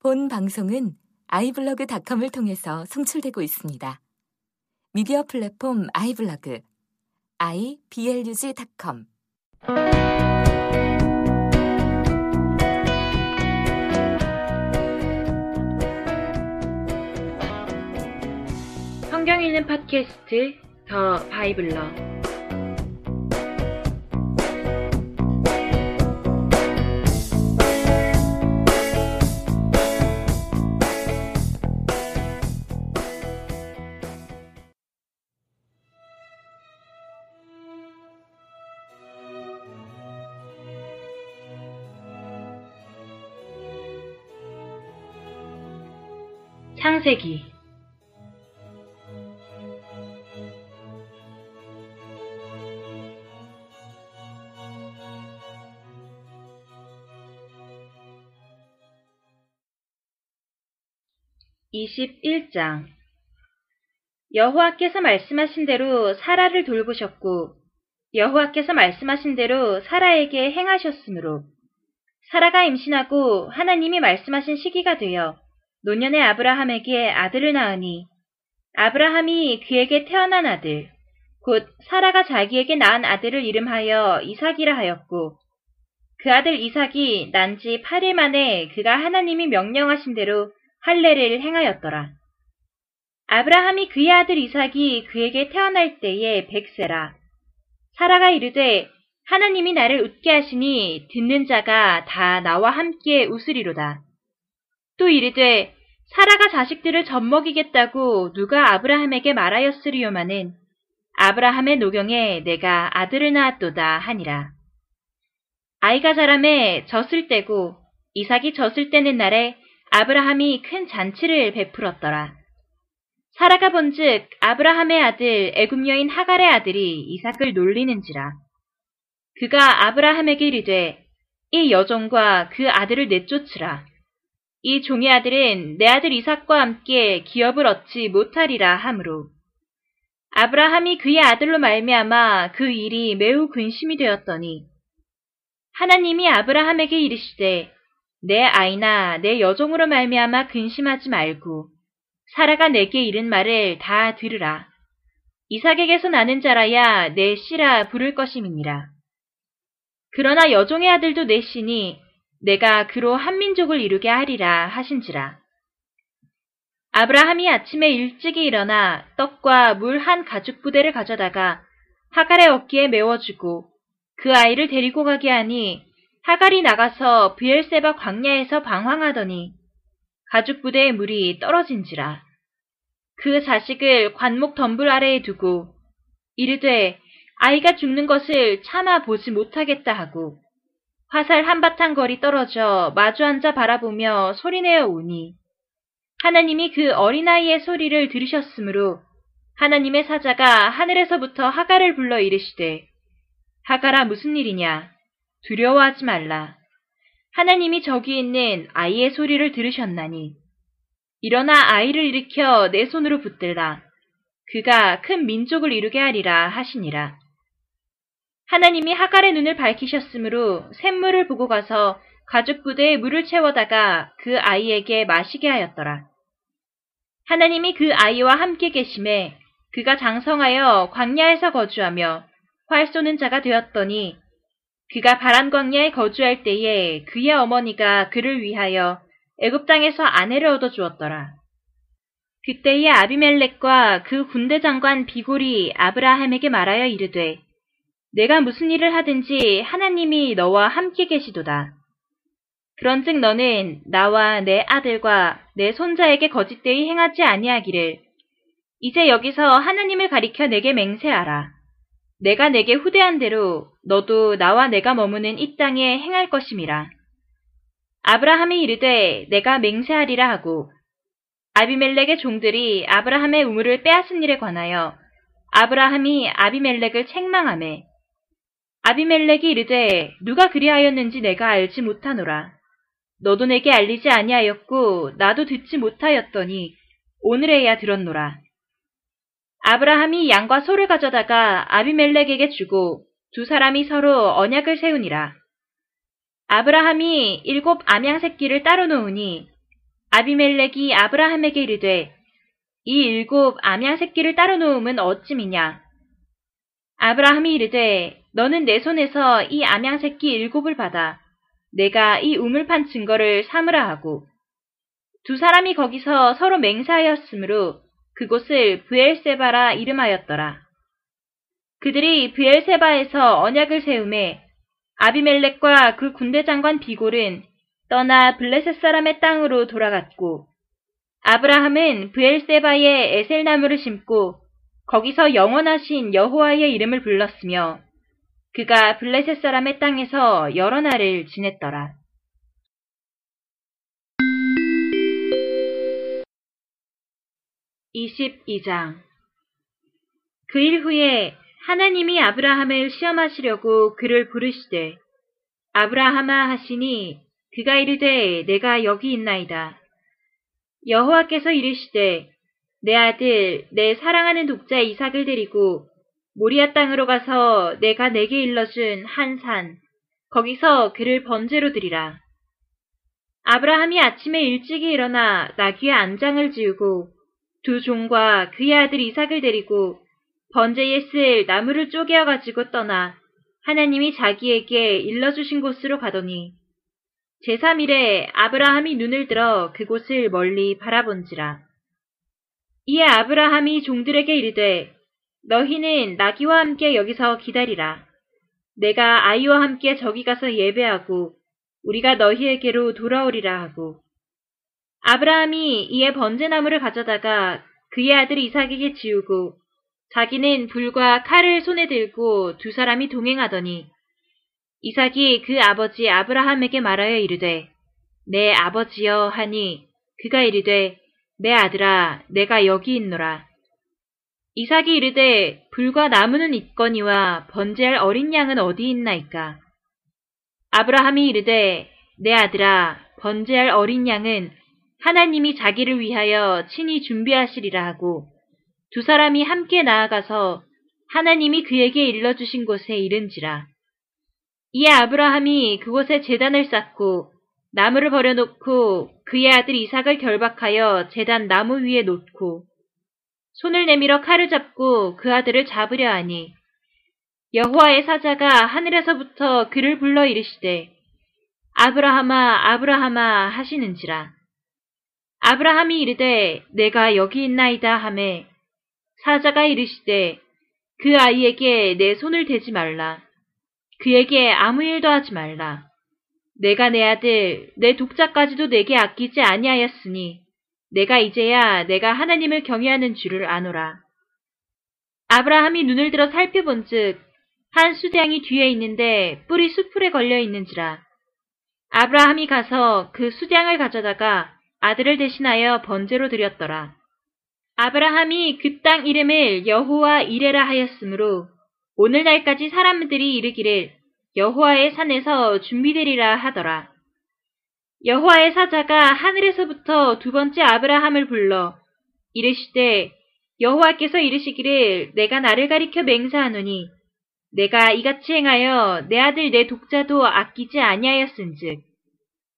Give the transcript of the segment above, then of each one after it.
본 방송은 아이블로그닷컴을 통해서 송출되고 있습니다. 미디어 플랫폼 아이블로그 iblog.com 성경 읽는 팟캐스트 더 바이블러 창세기 이십장. 여호와께서 말씀하신 대로 사라를 돌보셨고 여호와께서 말씀하신 대로 사라에게 행하셨으므로 사라가 임신하고 하나님이 말씀하신 시기가 되어 노년의 아브라함에게 아들을 낳으니 아브라함이 그에게 태어난 아들 곧 사라가 자기에게 낳은 아들을 이름하여 이삭이라 하였고 그 아들 이삭이 난 지 8일 만에 그가 하나님이 명령하신 대로 할례를 행하였더라. 아브라함이 그의 아들 이삭이 그에게 태어날 때에 백세라. 사라가 이르되 하나님이 나를 웃게 하시니 듣는 자가 다 나와 함께 웃으리로다. 또 이르되 사라가 자식들을 젖먹이겠다고 누가 아브라함에게 말하였으리요마는 아브라함의 노경에 내가 아들을 낳았도다 하니라. 아이가 자라매 젖을 떼고 이삭이 젖을 떼는 날에 아브라함이 큰 잔치를 베풀었더라. 사라가 본즉 아브라함의 아들 애굽 여인 하갈의 아들이 이삭을 놀리는지라. 그가 아브라함에게 이르되 이 여종과 그 아들을 내쫓으라. 이 종의 아들은 내 아들 이삭과 함께 기업을 얻지 못하리라 하므로 아브라함이 그의 아들로 말미암아 그 일이 매우 근심이 되었더니 하나님이 아브라함에게 이르시되 내 아이나 내 여종으로 말미암아 근심하지 말고 사라가 내게 이른 말을 다 들으라. 이삭에게서 나는 자라야 내 씨라 부를 것임이니라. 그러나 여종의 아들도 내 씨니 내가 그로 한 민족을 이루게 하리라 하신지라. 아브라함이 아침에 일찍이 일어나 떡과 물 한 가죽 부대를 가져다가 하갈의 어깨에 메워주고 그 아이를 데리고 가게 하니 하갈이 나가서 브엘세바 광야에서 방황하더니 가죽 부대의 물이 떨어진지라. 그 자식을 관목 덤불 아래에 두고 이르되 아이가 죽는 것을 참아 보지 못하겠다 하고 화살 한바탕 거리 떨어져 마주 앉아 바라보며 소리내어 우니. 하나님이 그 어린아이의 소리를 들으셨으므로 하나님의 사자가 하늘에서부터 하가를 불러 이르시되 하가라 무슨 일이냐? 두려워하지 말라. 하나님이 저기 있는 아이의 소리를 들으셨나니. 일어나 아이를 일으켜 내 손으로 붙들라. 그가 큰 민족을 이루게 하리라 하시니라 하나님이 하갈의 눈을 밝히셨으므로 샘물을 보고 가서 가죽 부대에 물을 채워다가 그 아이에게 마시게 하였더라. 하나님이 그 아이와 함께 계심에 그가 장성하여 광야에서 거주하며 활 쏘는 자가 되었더니 그가 바란 광야에 거주할 때에 그의 어머니가 그를 위하여 애굽 땅에서 아내를 얻어 주었더라. 그때의 아비멜렉과 그 군대 장관 비골이 아브라함에게 말하여 이르되 내가 무슨 일을 하든지 하나님이 너와 함께 계시도다. 그런즉 너는 나와 내 아들과 내 손자에게 거짓되이 행하지 아니하기를 이제 여기서 하나님을 가리켜 내게 맹세하라. 내가 내게 후대한 대로 너도 나와 내가 머무는 이 땅에 행할 것임이라. 아브라함이 이르되 내가 맹세하리라 하고 아비멜렉의 종들이 아브라함의 우물을 빼앗은 일에 관하여 아브라함이 아비멜렉을 책망하매 아비멜렉이 이르되 누가 그리하였는지 내가 알지 못하노라. 너도 내게 알리지 아니하였고 나도 듣지 못하였더니 오늘에야 들었노라. 아브라함이 양과 소를 가져다가 아비멜렉에게 주고 두 사람이 서로 언약을 세우니라. 아브라함이 일곱 암양 새끼를 따로 놓으니 아비멜렉이 아브라함에게 이르되 이 일곱 암양 새끼를 따로 놓음은 어찜이냐 아브라함이 이르되 너는 내 손에서 이 암양 새끼 일곱을 받아 내가 이 우물 판 증거를 삼으라 하고 두 사람이 거기서 서로 맹세하였으므로 그곳을 브엘세바라 이름하였더라. 그들이 브엘세바에서 언약을 세움에 아비멜렉과 그 군대 장관 비골은 떠나 블레셋 사람의 땅으로 돌아갔고 아브라함은 브엘세바에 에셀나무를 심고 거기서 영원하신 여호와의 이름을 불렀으며 그가 블레셋 사람의 땅에서 여러 날을 지냈더라. 22장 그 일 후에 하나님이 아브라함을 시험하시려고 그를 부르시되 아브라함아 하시니 그가 이르되 내가 여기 있나이다. 여호와께서 이르시되 내 아들 내 사랑하는 독자 이삭을 데리고 모리아 땅으로 가서 내가 내게 일러준 한 산 거기서 그를 번제로 드리라. 아브라함이 아침에 일찍이 일어나 나귀의 안장을 지우고 두 종과 그의 아들 이삭을 데리고 번제에 쓸 나무를 쪼개어 가지고 떠나 하나님이 자기에게 일러주신 곳으로 가더니 제3일에 아브라함이 눈을 들어 그곳을 멀리 바라본지라. 이에 아브라함이 종들에게 이르되 너희는 나귀와 함께 여기서 기다리라. 내가 아이와 함께 저기 가서 예배하고 우리가 너희에게로 돌아오리라 하고 아브라함이 이에 번제나무를 가져다가 그의 아들 이삭에게 지우고 자기는 불과 칼을 손에 들고 두 사람이 동행하더니 이삭이 그 아버지 아브라함에게 말하여 이르되 내 아버지여 하니 그가 이르되 내 아들아 내가 여기 있노라. 이삭이 이르되 불과 나무는 있거니와 번제할 어린 양은 어디 있나이까. 아브라함이 이르되 내 아들아 번제할 어린 양은 하나님이 자기를 위하여 친히 준비하시리라 하고 두 사람이 함께 나아가서 하나님이 그에게 일러주신 곳에 이른지라. 이에 아브라함이 그곳에 재단을 쌓고 나무를 버려놓고 그의 아들 이삭을 결박하여 재단 나무 위에 놓고 손을 내밀어 칼을 잡고 그 아들을 잡으려 하니 여호와의 사자가 하늘에서부터 그를 불러 이르시되 아브라함아 아브라함아 하시는지라. 아브라함이 이르되 내가 여기 있나이다 하매 사자가 이르시되 그 아이에게 내 손을 대지 말라. 그에게 아무 일도 하지 말라. 내가 내 아들 내 독자까지도 내게 아끼지 아니하였으니 내가 이제야 내가 하나님을 경외하는 줄을 아노라. 아브라함이 눈을 들어 살펴본즉 한 수대양이 뒤에 있는데 뿔이 수풀에 걸려 있는지라. 아브라함이 가서 그 수대양을 가져다가 아들을 대신하여 번제로 드렸더라. 아브라함이 그 땅 이름을 여호와 이레라 하였으므로 오늘날까지 사람들이 이르기를 여호와의 산에서 준비되리라 하더라. 여호와의 사자가 하늘에서부터 두 번째 아브라함을 불러 이르시되 여호와께서 이르시기를 내가 나를 가리켜 맹세하노니 내가 이같이 행하여 내 아들 내 독자도 아끼지 아니하였은즉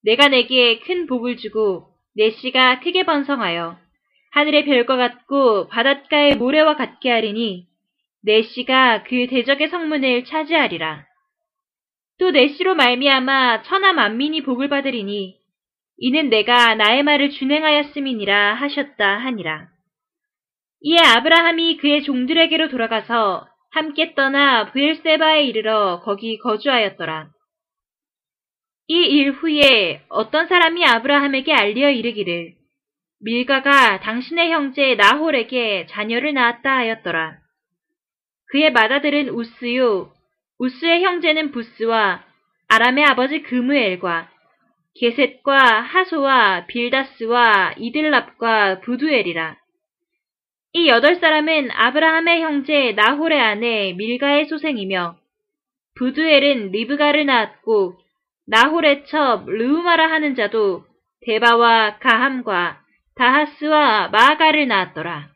내가 내게 큰 복을 주고 내 씨가 크게 번성하여 하늘의 별과 같고 바닷가의 모래와 같게 하리니 내 씨가 그 대적의 성문을 차지하리라. 또내 씨로 말미암아 천하 만민이 복을 받으리니 이는 내가 나의 말을 준행하였음이니라 하셨다 하니라. 이에 아브라함이 그의 종들에게로 돌아가서 함께 떠나 브엘세바에 이르러 거기 거주하였더라. 이 일 후에 어떤 사람이 아브라함에게 알리어 이르기를 밀가가 당신의 형제 나홀에게 자녀를 낳았다 하였더라. 그의 맏아들은 우스요 우스의 형제는 부스와 아람의 아버지 그무엘과 게셋과 하소와 빌다스와 이들랍과 부두엘이라. 이 여덟 사람은 아브라함의 형제 나홀의 아내 밀가의 소생이며 부두엘은 리브가를 낳았고 나홀의 첩 르우마라 하는 자도 데바와 가함과 다하스와 마가를 낳았더라.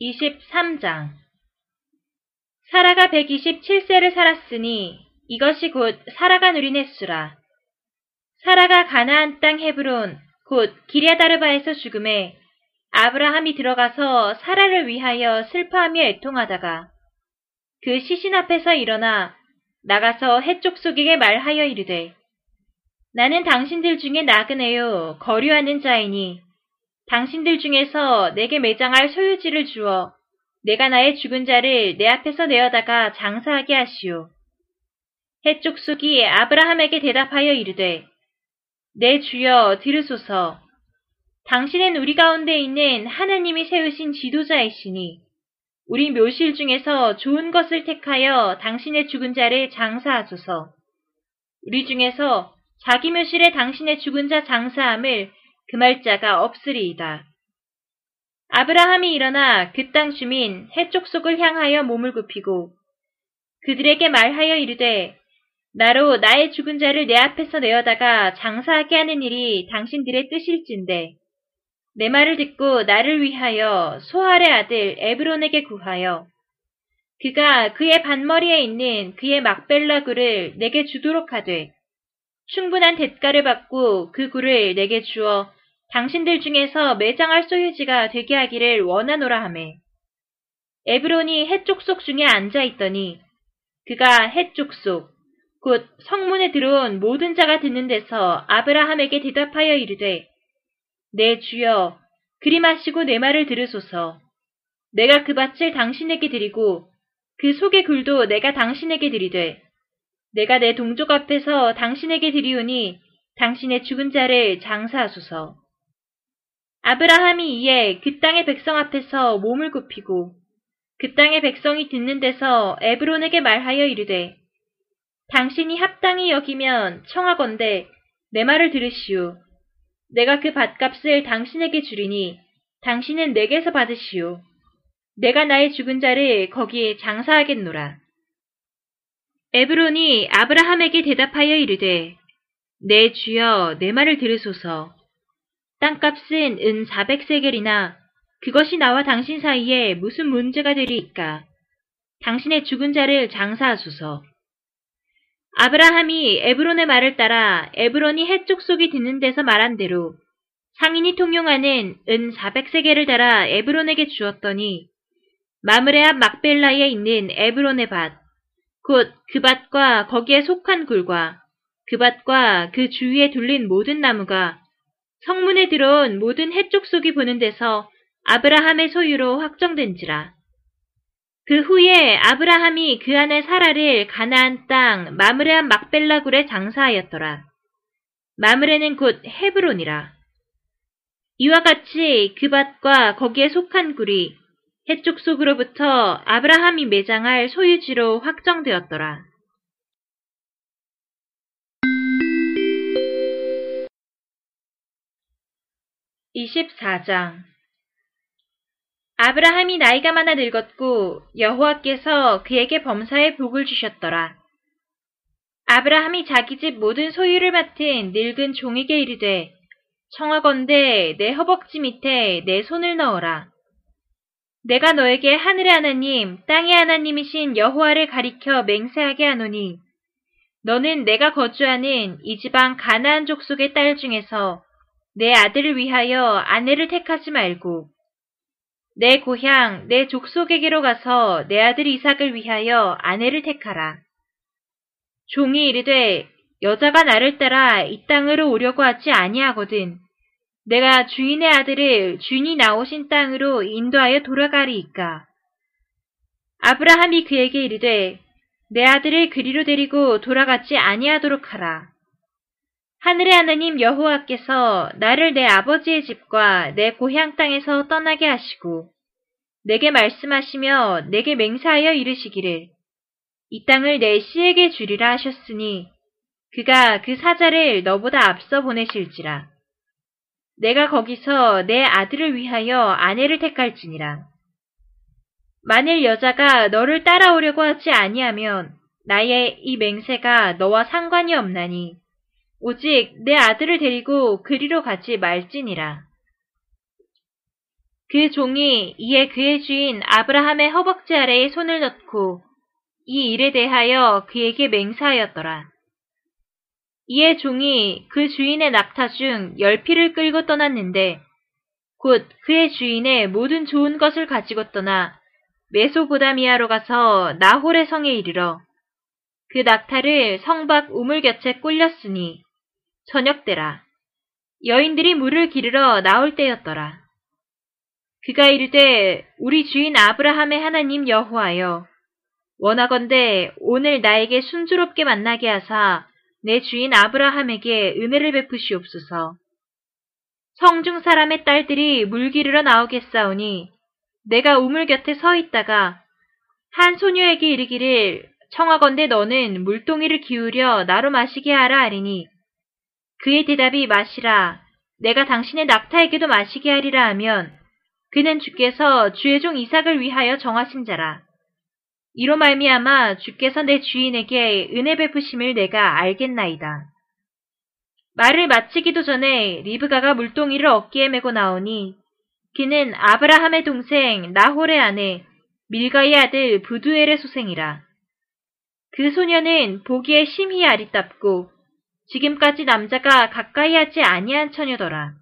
23장 사라가 127세를 살았으니 이것이 곧 사라가 누린 횟수라. 사라가 가나안 땅 헤브론 곧 기리아다르바에서 죽음에 아브라함이 들어가서 사라를 위하여 슬퍼하며 애통하다가 그 시신 앞에서 일어나 나가서 해쪽 속에게 말하여 이르되 나는 당신들 중에 나그네요 거류하는 자이니 당신들 중에서 내게 매장할 소유지를 주어 내가 나의 죽은 자를 내 앞에서 내어다가 장사하게 하시오. 해쪽 속이 아브라함에게 대답하여 이르되 내 주여 들으소서 당신은 우리 가운데 있는 하나님이 세우신 지도자이시니 우리 묘실 중에서 좋은 것을 택하여 당신의 죽은 자를 장사하소서. 우리 중에서 자기 묘실에 당신의 죽은 자 장사함을 금할 자가 없으리이다. 아브라함이 일어나 그 땅 주민 해쪽 속을 향하여 몸을 굽히고 그들에게 말하여 이르되 나로 나의 죽은 자를 내 앞에서 내어다가 장사하게 하는 일이 당신들의 뜻일진데 내 말을 듣고 나를 위하여 소할의 아들 에브론에게 구하여 그가 그의 반머리에 있는 그의 막벨라 굴을 내게 주도록 하되 충분한 대가를 받고 그 굴을 내게 주어 당신들 중에서 매장할 소유지가 되게 하기를 원하노라 하매 에브론이 해쪽 속 중에 앉아 있더니 그가 해쪽 속 곧 성문에 들어온 모든 자가 듣는 데서 아브라함에게 대답하여 이르되 내 주여 그리 마시고 내 말을 들으소서 내가 그 밭을 당신에게 드리고 그 속의 굴도 내가 당신에게 드리되 내가 내 동족 앞에서 당신에게 드리오니 당신의 죽은 자를 장사하소서. 아브라함이 이에 그 땅의 백성 앞에서 몸을 굽히고 그 땅의 백성이 듣는 데서 에브론에게 말하여 이르되 당신이 합당히 여기면 청하건대 내 말을 들으시오. 내가 그 밭값을 당신에게 주리니 당신은 내게서 받으시오. 내가 나의 죽은 자를 거기에 장사하겠노라. 에브론이 아브라함에게 대답하여 이르되 내 주여 내 말을 들으소서. 땅값은 은 400세겔이나 그것이 나와 당신 사이에 무슨 문제가 되리이까. 당신의 죽은 자를 장사하소서. 아브라함이 에브론의 말을 따라 에브론이 해쪽 속이 듣는 데서 말한 대로 상인이 통용하는 은 400세겔을 달아 에브론에게 주었더니 마므레 앞 막벨라에 있는 에브론의 밭, 곧 그 밭과 거기에 속한 굴과 그 밭과 그 주위에 둘린 모든 나무가 성문에 들어온 모든 해쪽 속이 보는 데서 아브라함의 소유로 확정된지라. 그 후에 아브라함이 그 안에 사라를 가나안 땅 마므레한 막벨라굴에 장사하였더라. 마므레는 곧 헤브론이라. 이와 같이 그 밭과 거기에 속한 굴이 해쪽 속으로부터 아브라함이 매장할 소유지로 확정되었더라. (24장) 아브라함이 나이가 많아 늙었고 여호와께서 그에게 범사의 복을 주셨더라. 아브라함이 자기 집 모든 소유를 맡은 늙은 종에게 이르되 청하건대 내 허벅지 밑에 내 손을 넣어라. 내가 너에게 하늘의 하나님, 땅의 하나님이신 여호와를 가리켜 맹세하게 하노니 너는 내가 거주하는 이 지방 가나안 족속의 딸 중에서 내 아들을 위하여 아내를 택하지 말고 내 고향, 내 족속에게로 가서 내 아들 이삭을 위하여 아내를 택하라. 종이 이르되 여자가 나를 따라 이 땅으로 오려고 하지 아니하거든. 내가 주인의 아들을 주인이 나오신 땅으로 인도하여 돌아가리이까. 아브라함이 그에게 이르되 내 아들을 그리로 데리고 돌아가지 아니하도록 하라. 하늘의 하나님 여호와께서 나를 내 아버지의 집과 내 고향 땅에서 떠나게 하시고 내게 말씀하시며 내게 맹세하여 이르시기를 이 땅을 내 씨에게 주리라 하셨으니 그가 그 사자를 너보다 앞서 보내실지라. 내가 거기서 내 아들을 위하여 아내를 택할지니라. 만일 여자가 너를 따라오려고 하지 아니하면 나의 이 맹세가 너와 상관이 없나니 오직 내 아들을 데리고 그리로 가지 말지니라. 그 종이 이에 그의 주인 아브라함의 허벅지 아래에 손을 넣고 이 일에 대하여 그에게 맹세하였더라. 이에 종이 그 주인의 낙타 중 열피를 끌고 떠났는데 곧 그의 주인의 모든 좋은 것을 가지고 떠나 메소보다미아로 가서 나홀의 성에 이르러 그 낙타를 성밖 우물 곁에 꿀렸으니 저녁 때라 여인들이 물을 기르러 나올 때였더라. 그가 이르되 우리 주인 아브라함의 하나님 여호와여 원하건대 오늘 나에게 순조롭게 만나게 하사 내 주인 아브라함에게 은혜를 베푸시옵소서. 성중 사람의 딸들이 물 기르러 나오겠사오니 내가 우물 곁에 서 있다가 한 소녀에게 이르기를 청하건대 너는 물동이를 기울여 나로 마시게 하라 하리니 그의 대답이 마시라 내가 당신의 낙타에게도 마시게 하리라 하면 그는 주께서 주의 종 이삭을 위하여 정하신 자라. 이로 말미암아 주께서 내 주인에게 은혜 베푸심을 내가 알겠나이다. 말을 마치기도 전에 리브가가 물동이를 어깨에 메고 나오니 그는 아브라함의 동생 나홀의 아내 밀가의 아들 부두엘의 소생이라. 그 소녀는 보기에 심히 아리답고 지금까지 남자가 가까이 하지 아니한 처녀더라.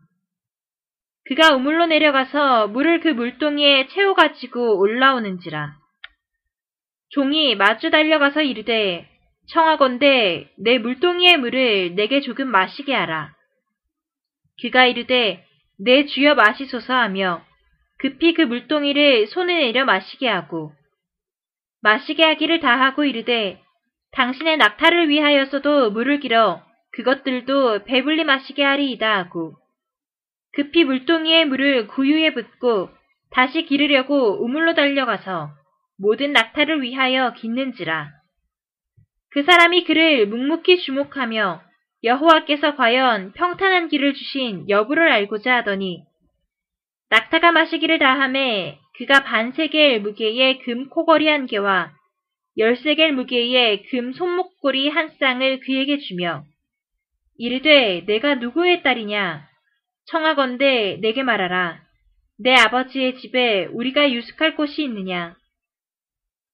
그가 우물로 내려가서 물을 그 물동이에 채워가지고 올라오는지라. 종이 마주 달려가서 이르되 청하건대 내 물동이의 물을 내게 조금 마시게 하라. 그가 이르되 내 주여 마시소서 하며 급히 그 물동이를 손에 내려 마시게 하고 마시게 하기를 다하고 이르되 당신의 낙타를 위하여서도 물을 길어 그것들도 배불리 마시게 하리이다 하고 급히 물동이의 물을 구유에 붓고 다시 기르려고 우물로 달려가서 모든 낙타를 위하여 깃는지라. 그 사람이 그를 묵묵히 주목하며 여호와께서 과연 평탄한 길을 주신 여부를 알고자 하더니 낙타가 마시기를 다함에 그가 반세겔 무게의 금 코걸이 한 개와 열세겔 무게의 금 손목걸이 한 쌍을 그에게 주며 이르되 내가 누구의 딸이냐 청하건대 내게 말하라 내 아버지의 집에 우리가 유숙할 곳이 있느냐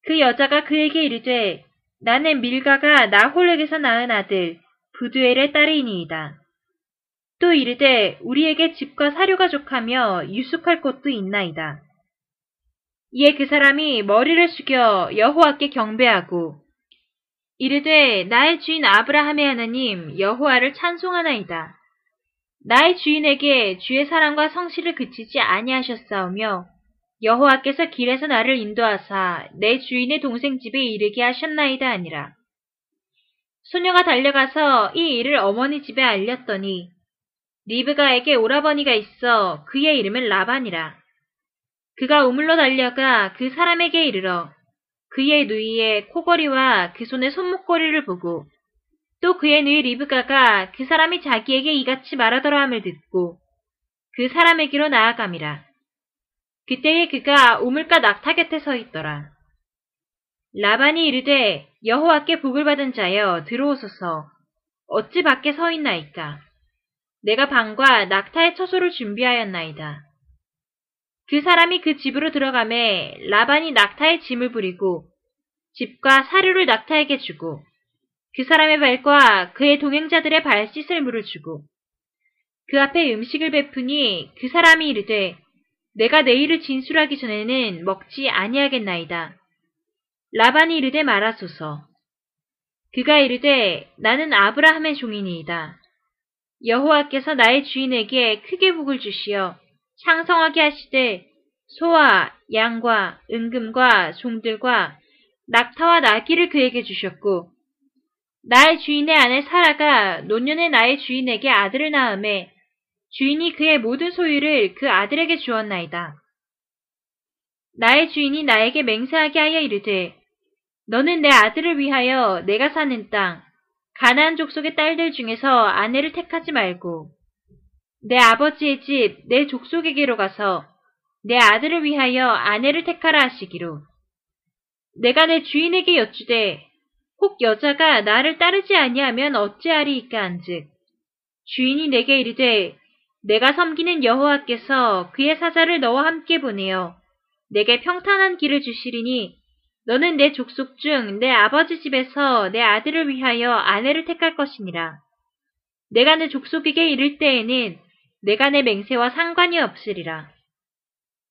그 여자가 그에게 이르되 나는 밀가가 나홀에게서 낳은 아들 부두엘의 딸이니이다. 또 이르되 우리에게 집과 사료가 족하며 유숙할 곳도 있나이다. 이에 그 사람이 머리를 숙여 여호와께 경배하고 이르되 나의 주인 아브라함의 하나님 여호와를 찬송하나이다. 나의 주인에게 주의 사랑과 성실을 그치지 아니하셨사오며 여호와께서 길에서 나를 인도하사 내 주인의 동생 집에 이르게 하셨나이다 아니라. 소녀가 달려가서 이 일을 어머니 집에 알렸더니 리브가에게 오라버니가 있어 그의 이름은 라반이라. 그가 우물로 달려가 그 사람에게 이르러 그의 누이의 코걸이와 그 손의 손목걸이를 보고 또 그의 누이 리브가가 그 사람이 자기에게 이같이 말하더라 함을 듣고 그 사람에게로 나아감이라. 그때에 그가 우물가 낙타 곁에 서 있더라. 라반이 이르되 여호와께 복을 받은 자여 들어오소서 어찌 밖에 서 있나이까 내가 방과 낙타의 처소를 준비하였나이다. 그 사람이 그 집으로 들어가매 라반이 낙타의 짐을 부리고 집과 사료를 낙타에게 주고 그 사람의 발과 그의 동행자들의 발 씻을 물을 주고 그 앞에 음식을 베푸니 그 사람이 이르되 내가 내일을 진술하기 전에는 먹지 아니하겠나이다. 라반이 이르되 말하소서. 그가 이르되 나는 아브라함의 종이니이다. 여호와께서 나의 주인에게 크게 복을 주시어 창성하게 하시되 소와 양과 은금과 종들과 낙타와 나귀를 그에게 주셨고 나의 주인의 아내 사라가 노년의 나의 주인에게 아들을 낳음에 주인이 그의 모든 소유를 그 아들에게 주었나이다. 나의 주인이 나에게 맹세하게 하여 이르되 너는 내 아들을 위하여 내가 사는 땅 가나안 족속의 딸들 중에서 아내를 택하지 말고 내 아버지의 집 내 족속에게로 가서 내 아들을 위하여 아내를 택하라 하시기로 내가 내 주인에게 여쭈되 혹 여자가 나를 따르지 아니하면 어찌하리이까 한즉 주인이 내게 이르되 내가 섬기는 여호와께서 그의 사자를 너와 함께 보내어 내게 평탄한 길을 주시리니 너는 내 족속 중 내 아버지 집에서 내 아들을 위하여 아내를 택할 것이니라. 내가 내 족속에게 이를 때에는 내가 내 맹세와 상관이 없으리라.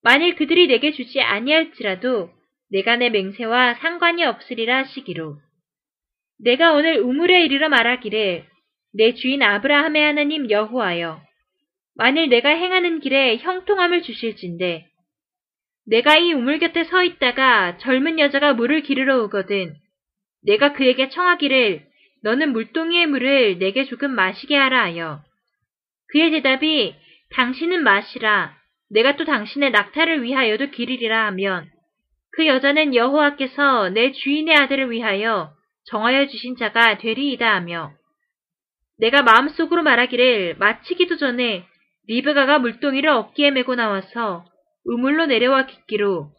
만일 그들이 내게 주지 아니할지라도 내가 내 맹세와 상관이 없으리라 하시기로. 내가 오늘 우물에 이르러 말하기를 내 주인 아브라함의 하나님 여호와여 만일 내가 행하는 길에 형통함을 주실진데 내가 이 우물 곁에 서 있다가 젊은 여자가 물을 기르러 오거든 내가 그에게 청하기를 너는 물동이의 물을 내게 조금 마시게 하라 하여 그의 대답이 당신은 마시라. 내가 또 당신의 낙타를 위하여도 기르리라. 하면 그 여자는 여호와께서 내 주인의 아들을 위하여 정하여 주신 자가 되리이다 하며 내가 마음속으로 말하기를 마치기도 전에 리브가가 물동이를 어깨에 메고 나와서 우물로 내려와 깃기로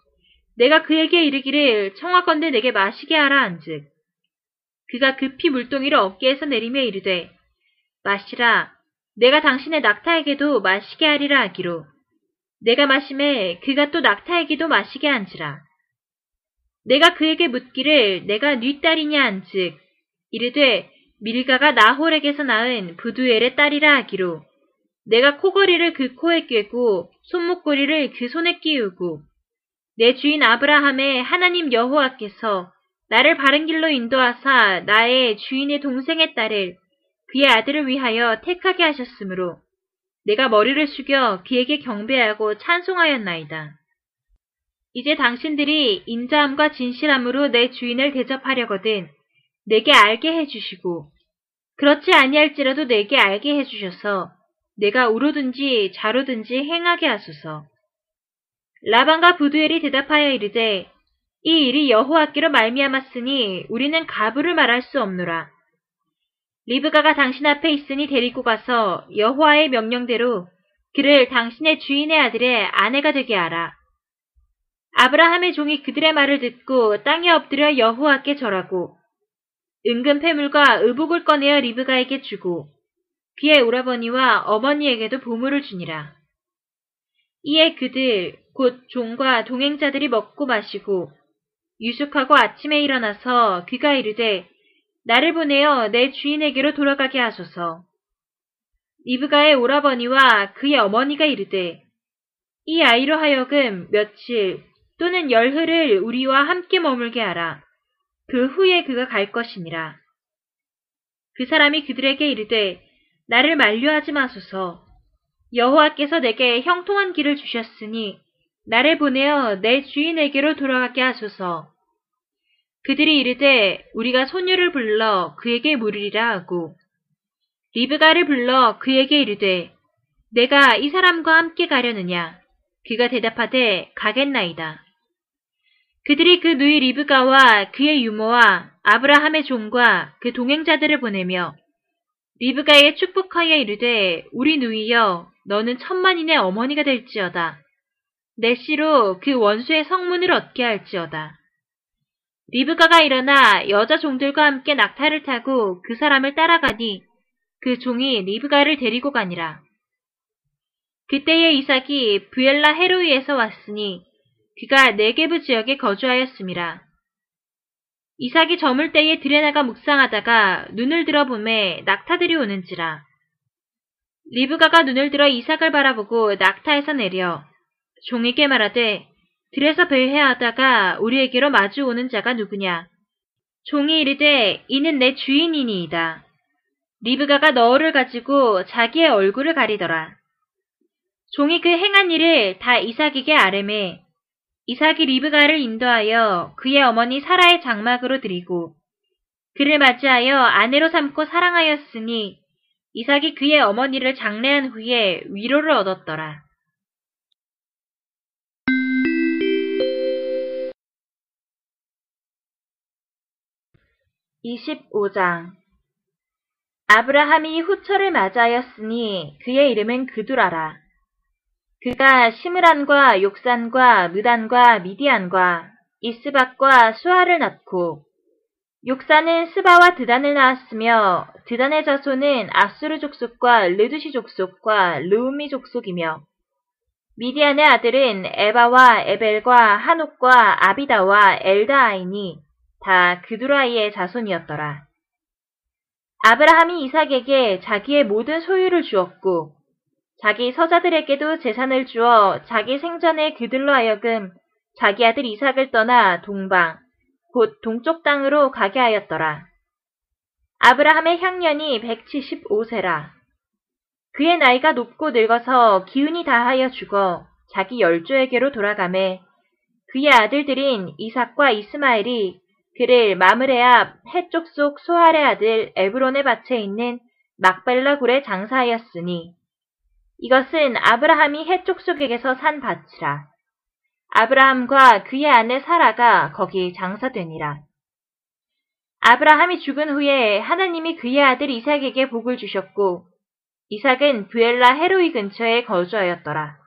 내가 그에게 이르기를 청하건대 내게 마시게 하라 한즉 그가 급히 물동이를 어깨에서 내리며 이르되 마시라 내가 당신의 낙타에게도 마시게 하리라 하기로. 내가 마심에 그가 또 낙타에게도 마시게 한지라. 내가 그에게 묻기를 내가 네 딸이냐 한즉 이르되 밀가가 나홀에게서 낳은 부두엘의 딸이라 하기로. 내가 코걸이를 그 코에 꿰고 손목걸이를 그 손에 끼우고 내 주인 아브라함의 하나님 여호와께서 나를 바른 길로 인도하사 나의 주인의 동생의 딸을 그의 아들을 위하여 택하게 하셨으므로 내가 머리를 숙여 그에게 경배하고 찬송하였나이다. 이제 당신들이 인자함과 진실함으로 내 주인을 대접하려거든 내게 알게 해주시고 그렇지 아니할지라도 내게 알게 해주셔서 내가 우로든지 자로든지 행하게 하소서. 라반과 부두엘이 대답하여 이르되 이 일이 여호와께로 말미암았으니 우리는 가부를 말할 수 없노라. 리브가가 당신 앞에 있으니 데리고 가서 여호와의 명령대로 그를 당신의 주인의 아들의 아내가 되게 하라. 아브라함의 종이 그들의 말을 듣고 땅에 엎드려 여호와께 절하고 은근 패물과 의복을 꺼내어 리브가에게 주고 그의 오라버니와 어머니에게도 보물을 주니라. 이에 그들 곧 종과 동행자들이 먹고 마시고 유숙하고 아침에 일어나서 그가 이르되 나를 보내어 내 주인에게로 돌아가게 하소서. 리브가의 오라버니와 그의 어머니가 이르되 이 아이로 하여금 며칠 또는 열흘을 우리와 함께 머물게 하라. 그 후에 그가 갈 것이니라. 그 사람이 그들에게 이르되 나를 만류하지 마소서. 여호와께서 내게 형통한 길을 주셨으니 나를 보내어 내 주인에게로 돌아가게 하소서. 그들이 이르되 우리가 소녀를 불러 그에게 물으리라 하고 리브가를 불러 그에게 이르되 내가 이 사람과 함께 가려느냐? 그가 대답하되 가겠나이다. 그들이 그 누이 리브가와 그의 유모와 아브라함의 종과 그 동행자들을 보내며 리브가에게 축복하여 이르되 우리 누이여 너는 천만인의 어머니가 될지어다. 내 씨로 그 원수의 성문을 얻게 할지어다. 리브가가 일어나 여자 종들과 함께 낙타를 타고 그 사람을 따라가니 그 종이 리브가를 데리고 가니라. 그때에 이삭이 부엘라 헤로이에서 왔으니 그가 네게브 지역에 거주하였습니다. 이삭이 저물 때에 들여나가 묵상하다가 눈을 들어 보매 낙타들이 오는지라. 리브가가 눈을 들어 이삭을 바라보고 낙타에서 내려 종에게 말하되 들에서 배회하다가 우리에게로 마주 오는 자가 누구냐? 종이 이르되 이는 내 주인이니이다. 리브가가 너를 가지고 자기의 얼굴을 가리더라. 종이 그 행한 일을 다 이삭에게 아뢰매 이삭이 리브가를 인도하여 그의 어머니 사라의 장막으로 드리고 그를 맞이하여 아내로 삼고 사랑하였으니 이삭이 그의 어머니를 장례한 후에 위로를 얻었더라. 25장 아브라함이 후처를 맞이하였으니 그의 이름은 그두라라. 그가 시므란과 욕산과 무단과 미디안과 이스박과 수아를 낳고 욕산은 스바와 드단을 낳았으며 드단의 자손은 아수르 족속과 르두시 족속과 르우미 족속이며 미디안의 아들은 에바와 에벨과 한옥과 아비다와 엘다아이니 다 그두라이의 자손이었더라. 아브라함이 이삭에게 자기의 모든 소유를 주었고 자기 서자들에게도 재산을 주어 자기 생전에 그들로 하여금 자기 아들 이삭을 떠나 동방, 곧 동쪽 땅으로 가게 하였더라. 아브라함의 향년이 175세라. 그의 나이가 높고 늙어서 기운이 다하여 죽어 자기 열조에게로 돌아가매 그의 아들들인 이삭과 이스마엘이 그를 마므레 앞 해쪽 속 소알의 아들 에브론의 밭에 있는 막벨라 굴에 장사하였으니 이것은 아브라함이 해쪽 속에게서 산 밭이라. 아브라함과 그의 아내 사라가 거기 장사되니라. 아브라함이 죽은 후에 하나님이 그의 아들 이삭에게 복을 주셨고 이삭은 부엘라 헤로이 근처에 거주하였더라.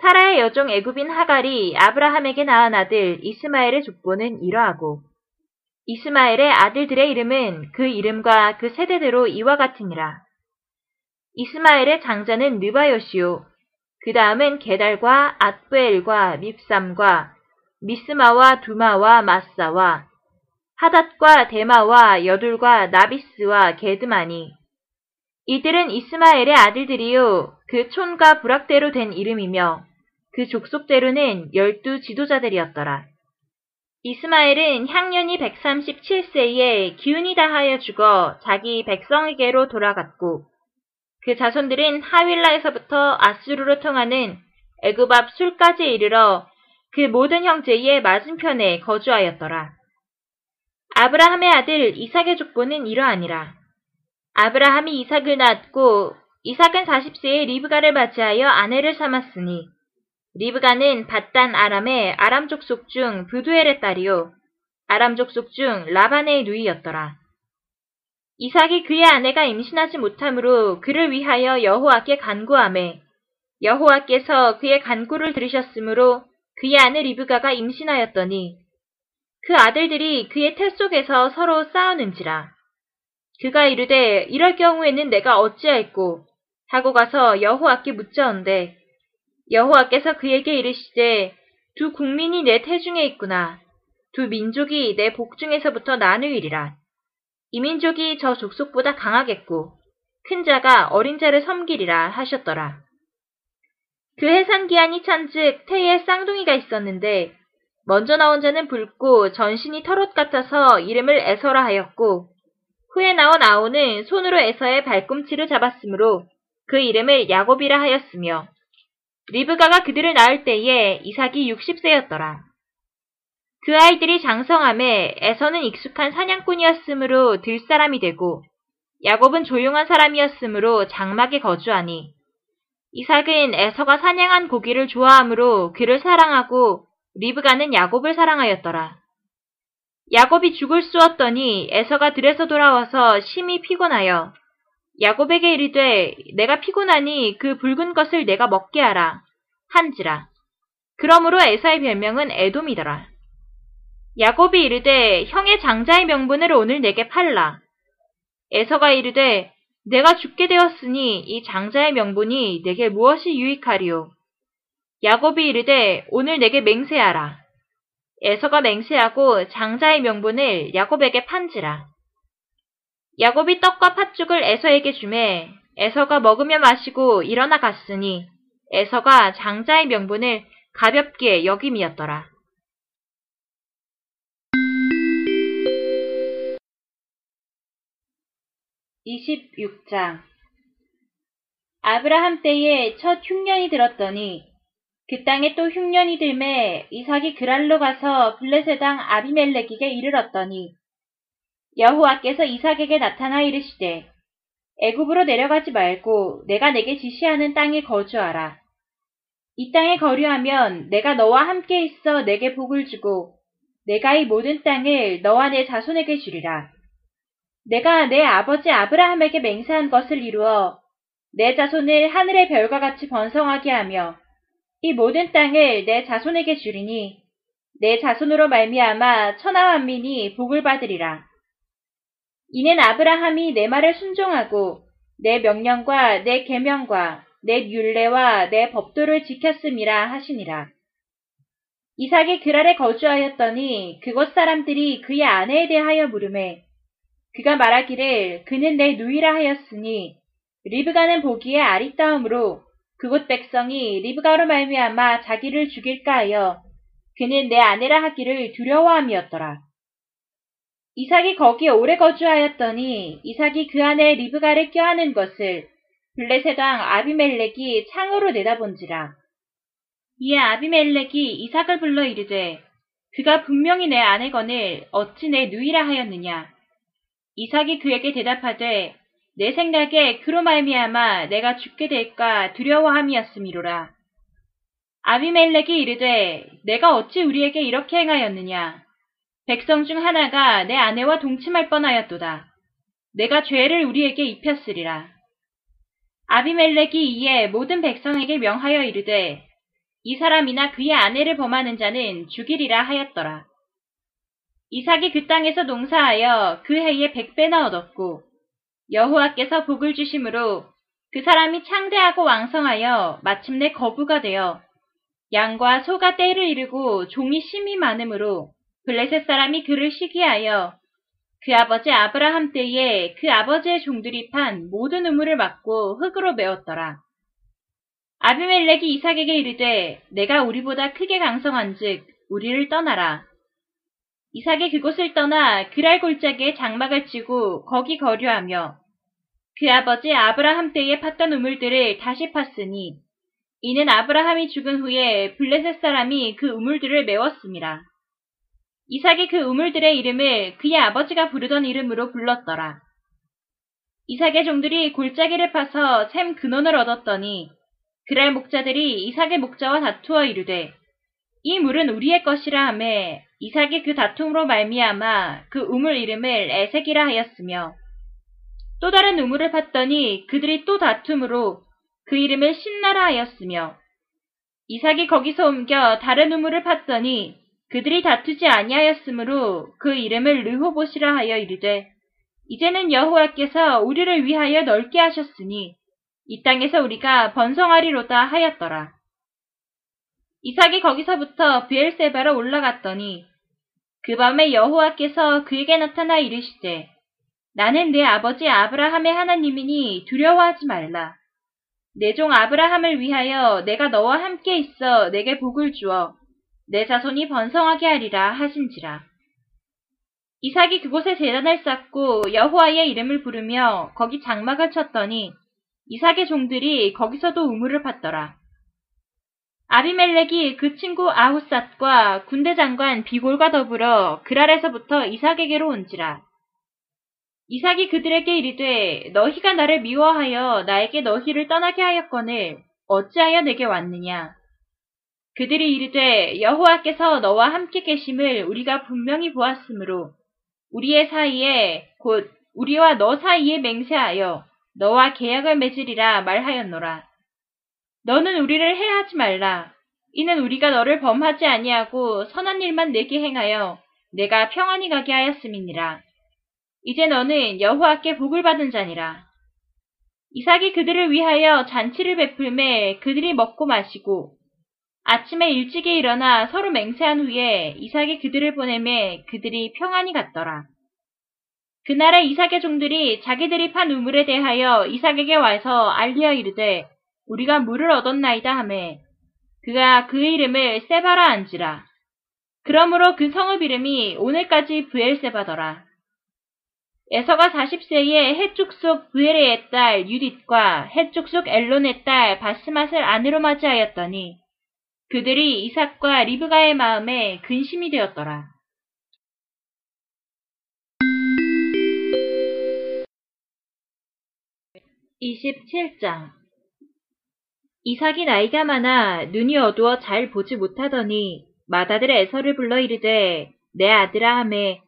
사라의 여종 애굽인 하갈이 아브라함에게 낳은 아들 이스마엘의 족보는 이러하고 이스마엘의 아들들의 이름은 그 이름과 그 세대대로 이와 같으니라. 이스마엘의 장자는 느바요시오. 그 다음은 게달과 앗부엘과 밉삼과 미스마와 두마와 마사와 하닷과 데마와 여둘과 나비스와 게드마니 이들은 이스마엘의 아들들이요 그 촌과 부락대로 된 이름이며 그 족속대로는 열두 지도자들이었더라. 이스마엘은 향년이 137세에 기운이 다하여 죽어 자기 백성에게로 돌아갔고 그 자손들은 하윌라에서부터 아수르로 통하는 앞 술까지 이르러 그 모든 형제의 맞은편에 거주하였더라. 아브라함의 아들 이삭의 족보는 이러하니라. 아브라함이 이삭을 낳았고 이삭은 40세에 리브가를 맞이하여 아내를 삼았으니 리브가는 바단 아람의 아람 족 속 중 부두엘의 딸이요 아람 족 속 중 라반의 누이였더라. 이삭이 그의 아내가 임신하지 못하므로 그를 위하여 여호와께 간구하매 여호와께서 그의 간구를 들으셨으므로 그의 아내 리브가가 임신하였더니 그 아들들이 그의 태 속에서 서로 싸우는지라. 그가 이르되 이럴 경우에는 내가 어찌할꼬 하고 가서 여호와께 묻자온데 여호와께서 그에게 이르시되 두 국민이 내 태중에 있구나. 두 민족이 내 복중에서부터 나누이리라. 이 민족이 저 족속보다 강하겠고 큰 자가 어린 자를 섬기리라 하셨더라. 그 해산 기한이 찬즉 태에 쌍둥이가 있었는데 먼저 나온 자는 붉고 전신이 털옷 같아서 이름을 에서라 하였고 후에 나온 아오는 손으로 에서의 발꿈치를 잡았으므로 그 이름을 야곱이라 하였으며 리브가가 그들을 낳을 때에 이삭이 60세였더라. 그 아이들이 장성함에 에서는 익숙한 사냥꾼이었으므로 들사람이 되고 야곱은 조용한 사람이었으므로 장막에 거주하니 이삭은 에서가 사냥한 고기를 좋아하므로 그를 사랑하고 리브가는 야곱을 사랑하였더라. 야곱이 죽을 쑤었더니 에서가 들에서 돌아와서 심히 피곤하여 야곱에게 이르되 내가 피곤하니 그 붉은 것을 내가 먹게 하라 한지라. 그러므로 에서의 별명은 에돔이더라. 야곱이 이르되 형의 장자의 명분을 오늘 내게 팔라. 에서가 이르되 내가 죽게 되었으니 이 장자의 명분이 내게 무엇이 유익하리요. 야곱이 이르되 오늘 내게 맹세하라. 에서가 맹세하고 장자의 명분을 야곱에게 판지라. 야곱이 떡과 팥죽을 에서에게 주매 에서가 먹으며 마시고 일어나 갔으니 에서가 장자의 명분을 가볍게 여김이었더라. (26장) 아브라함 때에 첫 흉년이 들었더니 그 땅에 또 흉년이 들매 이삭이 그랄로 가서 블레세당 아비멜렉에게 이르렀더니 여호와께서 이삭에게 나타나 이르시되 애굽으로 내려가지 말고 내가 내게 지시하는 땅에 거주하라. 이 땅에 거류하면 내가 너와 함께 있어 내게 복을 주고 내가 이 모든 땅을 너와 내 자손에게 주리라. 내가 내 아버지 아브라함에게 맹세한 것을 이루어 내 자손을 하늘의 별과 같이 번성하게 하며 이 모든 땅을 내 자손에게 주리니 내 자손으로 말미암아 천하 만민이 복을 받으리라. 이는 아브라함이 내 말을 순종하고 내 명령과 내 계명과 내 율례와 내 법도를 지켰음이라 하시니라. 이삭이 그랄에 거주하였더니 그곳 사람들이 그의 아내에 대하여 물음에 그가 말하기를 그는 내 누이라 하였으니 리브가는 보기에 아리따움으로 그곳 백성이 리브가로 말미암아 자기를 죽일까 하여 그는 내 아내라 하기를 두려워함이었더라. 이삭이 거기에 오래 거주하였더니 이삭이 그 안에 리브가를 껴안은 것을 블레셋 왕 아비멜렉이 창으로 내다본지라. 이에 아비멜렉이 이삭을 불러 이르되 그가 분명히 내 아내건을 어찌 내 누이라 하였느냐. 이삭이 그에게 대답하되 내 생각에 그로 말미암아 내가 죽게 될까 두려워함이었음이로라. 아비멜렉이 이르되 내가 어찌 우리에게 이렇게 행하였느냐. 백성 중 하나가 내 아내와 동침할 뻔하였도다. 내가 죄를 우리에게 입혔으리라. 아비멜렉이 이에 모든 백성에게 명하여 이르되 이 사람이나 그의 아내를 범하는 자는 죽이리라 하였더라. 이삭이 그 땅에서 농사하여 그 해에 백배나 얻었고 여호와께서 복을 주심으로 그 사람이 창대하고 왕성하여 마침내 거부가 되어 양과 소가 때를 이르고 종이 심이 많으므로 블레셋 사람이 그를 시기하여 그 아버지 아브라함 때에 그 아버지의 종들이 판 모든 우물을 막고 흙으로 메웠더라. 아비멜렉이 이삭에게 이르되 내가 우리보다 크게 강성한즉 우리를 떠나라. 이삭이 그곳을 떠나 그랄 골짜기에 장막을 치고 거기 거류하며 그 아버지 아브라함 때에 팠던 우물들을 다시 팠으니 이는 아브라함이 죽은 후에 블레셋 사람이 그 우물들을 메웠습니다. 이삭이 그 우물들의 이름을 그의 아버지가 부르던 이름으로 불렀더라. 이삭의 종들이 골짜기를 파서 샘 근원을 얻었더니 그랄 목자들이 이삭의 목자와 다투어 이르되 이 물은 우리의 것이라 하매 이삭이 그 다툼으로 말미암아 그 우물 이름을 에색이라 하였으며 또 다른 우물을 팠더니 그들이 또 다툼으로 그 이름을 신나라 하였으며 이삭이 거기서 옮겨 다른 우물을 팠더니 그들이 다투지 아니하였으므로 그 이름을 르호봇이라 하여 이르되 이제는 여호와께서 우리를 위하여 넓게 하셨으니 이 땅에서 우리가 번성하리로다 하였더라. 이삭이 거기서부터 비엘세바로 올라갔더니 그 밤에 여호와께서 그에게 나타나 이르시되 나는 내 아버지 아브라함의 하나님이니 두려워하지 말라. 내 종 아브라함을 위하여 내가 너와 함께 있어 내게 복을 주어 내 자손이 번성하게 하리라 하신지라. 이삭이 그곳에 재단을 쌓고 여호와의 이름을 부르며 거기 장막을 쳤더니 이삭의 종들이 거기서도 우물을 팠더라. 아비멜렉이 그 친구 아후삿과 군대 장관 비골과 더불어 그랄에서부터 이삭에게로 온지라. 이삭이 그들에게 이르되 너희가 나를 미워하여 나에게 너희를 떠나게 하였거늘 어찌하여 내게 왔느냐. 그들이 이르되 여호와께서 너와 함께 계심을 우리가 분명히 보았으므로 우리의 사이에 곧 우리와 너 사이에 맹세하여 너와 계약을 맺으리라 말하였노라. 너는 우리를 해하지 말라. 이는 우리가 너를 범하지 아니하고 선한 일만 내게 행하여 내가 평안히 가게 하였음이니라. 이제 너는 여호와께 복을 받은 자니라. 이삭이 그들을 위하여 잔치를 베풀매 그들이 먹고 마시고 아침에 일찍이 일어나 서로 맹세한 후에 이삭이 그들을 보내매 그들이 평안히 갔더라. 그날에 이삭의 종들이 자기들이 판 우물에 대하여 이삭에게 와서 알리어 이르되 우리가 물을 얻었나이다 하매 그가 그 이름을 세바라 한지라. 그러므로 그 성읍 이름이 오늘까지 부엘세바더라. 에서가 40세에 해쪽 속 부엘의 딸 유딧과 해쪽 속 엘론의 딸 바스맛을 아내로 맞이하였더니 그들이 이삭과 리브가의 마음에 근심이 되었더라. (27장) 이삭이 나이가 많아 눈이 어두워 잘 보지 못하더니 마다들 에서를 불러 이르되 내 아들아 하매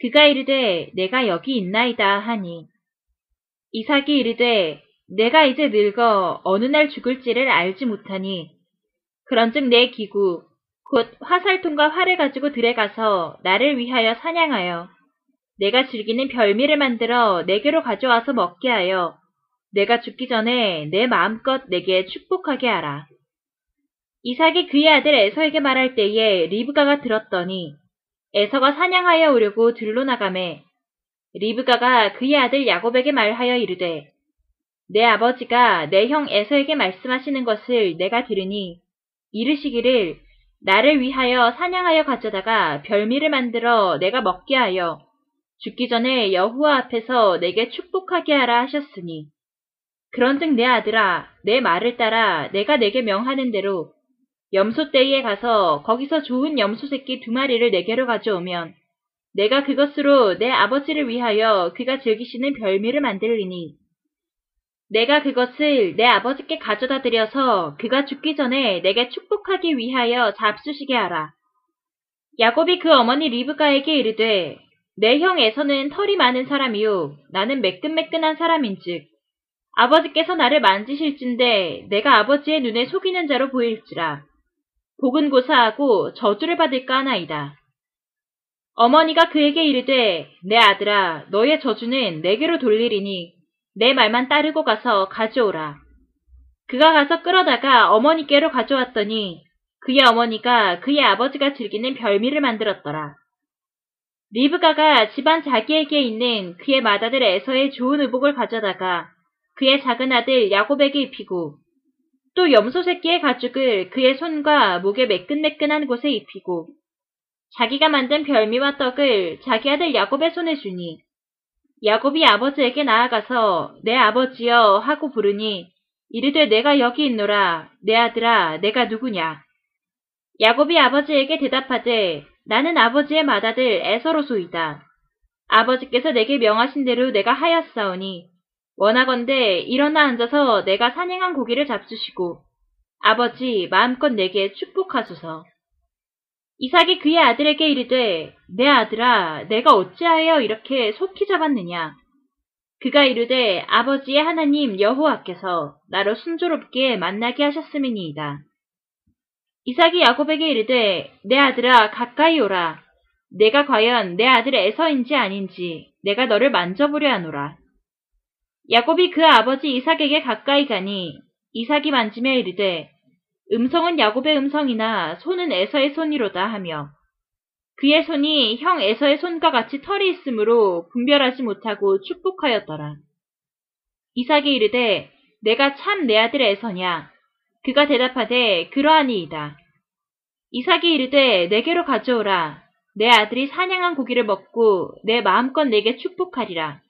그가 이르되 내가 여기 있나이다 하니. 이삭이 이르되 내가 이제 늙어 어느 날 죽을지를 알지 못하니 그런즉 내 기구 곧 화살통과 활을 가지고 들에 가서 나를 위하여 사냥하여 내가 즐기는 별미를 만들어 내게로 가져와서 먹게 하여 내가 죽기 전에 내 마음껏 내게 축복하게 하라. 이삭이 그의 아들 에서에게 말할 때에 리브가가 들었더니 에서가 사냥하여 오려고 들로 나가매 리브가가 그의 아들 야곱에게 말하여 이르되 내 아버지가 내 형 에서에게 말씀하시는 것을 내가 들으니 이르시기를 나를 위하여 사냥하여 가져다가 별미를 만들어 내가 먹게 하여 죽기 전에 여호와 앞에서 내게 축복하게 하라 하셨으니 그런즉 내 아들아 내 말을 따라 내가 내게 명하는 대로 염소 떼에 가서 거기서 좋은 염소 새끼 두 마리를 내게로 가져오면 내가 그것으로 내 아버지를 위하여 그가 즐기시는 별미를 만들리니 내가 그것을 내 아버지께 가져다 드려서 그가 죽기 전에 내게 축복하기 위하여 잡수시게 하라. 야곱이 그 어머니 리브가에게 이르되 내 형 에서는 털이 많은 사람이요 나는 매끈매끈한 사람인즉 아버지께서 나를 만지실진데 내가 아버지의 눈에 속이는 자로 보일지라 복은 고사하고 저주를 받을까 하나이다. 어머니가 그에게 이르되 내 아들아 너의 저주는 내게로 돌리리니 내 말만 따르고 가서 가져오라. 그가 가서 끌어다가 어머니께로 가져왔더니 그의 어머니가 그의 아버지가 즐기는 별미를 만들었더라. 리브가가 집안 자기에게 있는 그의 맏아들 에서의 좋은 의복을 가져다가 그의 작은 아들 야곱에게 입히고 또 염소 새끼의 가죽을 그의 손과 목에 매끈매끈한 곳에 입히고 자기가 만든 별미와 떡을 자기 아들 야곱의 손에 주니 야곱이 아버지에게 나아가서 내 아버지여 하고 부르니 이르되 내가 여기 있노라. 내 아들아 내가 누구냐? 야곱이 아버지에게 대답하되 나는 아버지의 맏아들 에서로소이다. 아버지께서 내게 명하신 대로 내가 하였사오니 원하건대 일어나 앉아서 내가 사냥한 고기를 잡수시고 아버지 마음껏 내게 축복하소서. 이삭이 그의 아들에게 이르되 내 아들아 내가 어찌하여 이렇게 속히 잡았느냐. 그가 이르되 아버지의 하나님 여호와께서 나로 순조롭게 만나게 하셨음이니이다. 이삭이 야곱에게 이르되 내 아들아 가까이 오라. 내가 과연 내 아들 에서인지 아닌지 내가 너를 만져보려 하노라. 야곱이 그 아버지 이삭에게 가까이 가니 이삭이 만지며 이르되 음성은 야곱의 음성이나 손은 에서의 손이로다 하며 그의 손이 형 에서의 손과 같이 털이 있으므로 분별하지 못하고 축복하였더라. 이삭이 이르되 내가 참 내 아들 에서냐 그가 대답하되 그러하니이다. 이삭이 이르되 내게로 가져오라 내 아들이 사냥한 고기를 먹고 내 마음껏 내게 축복하리라.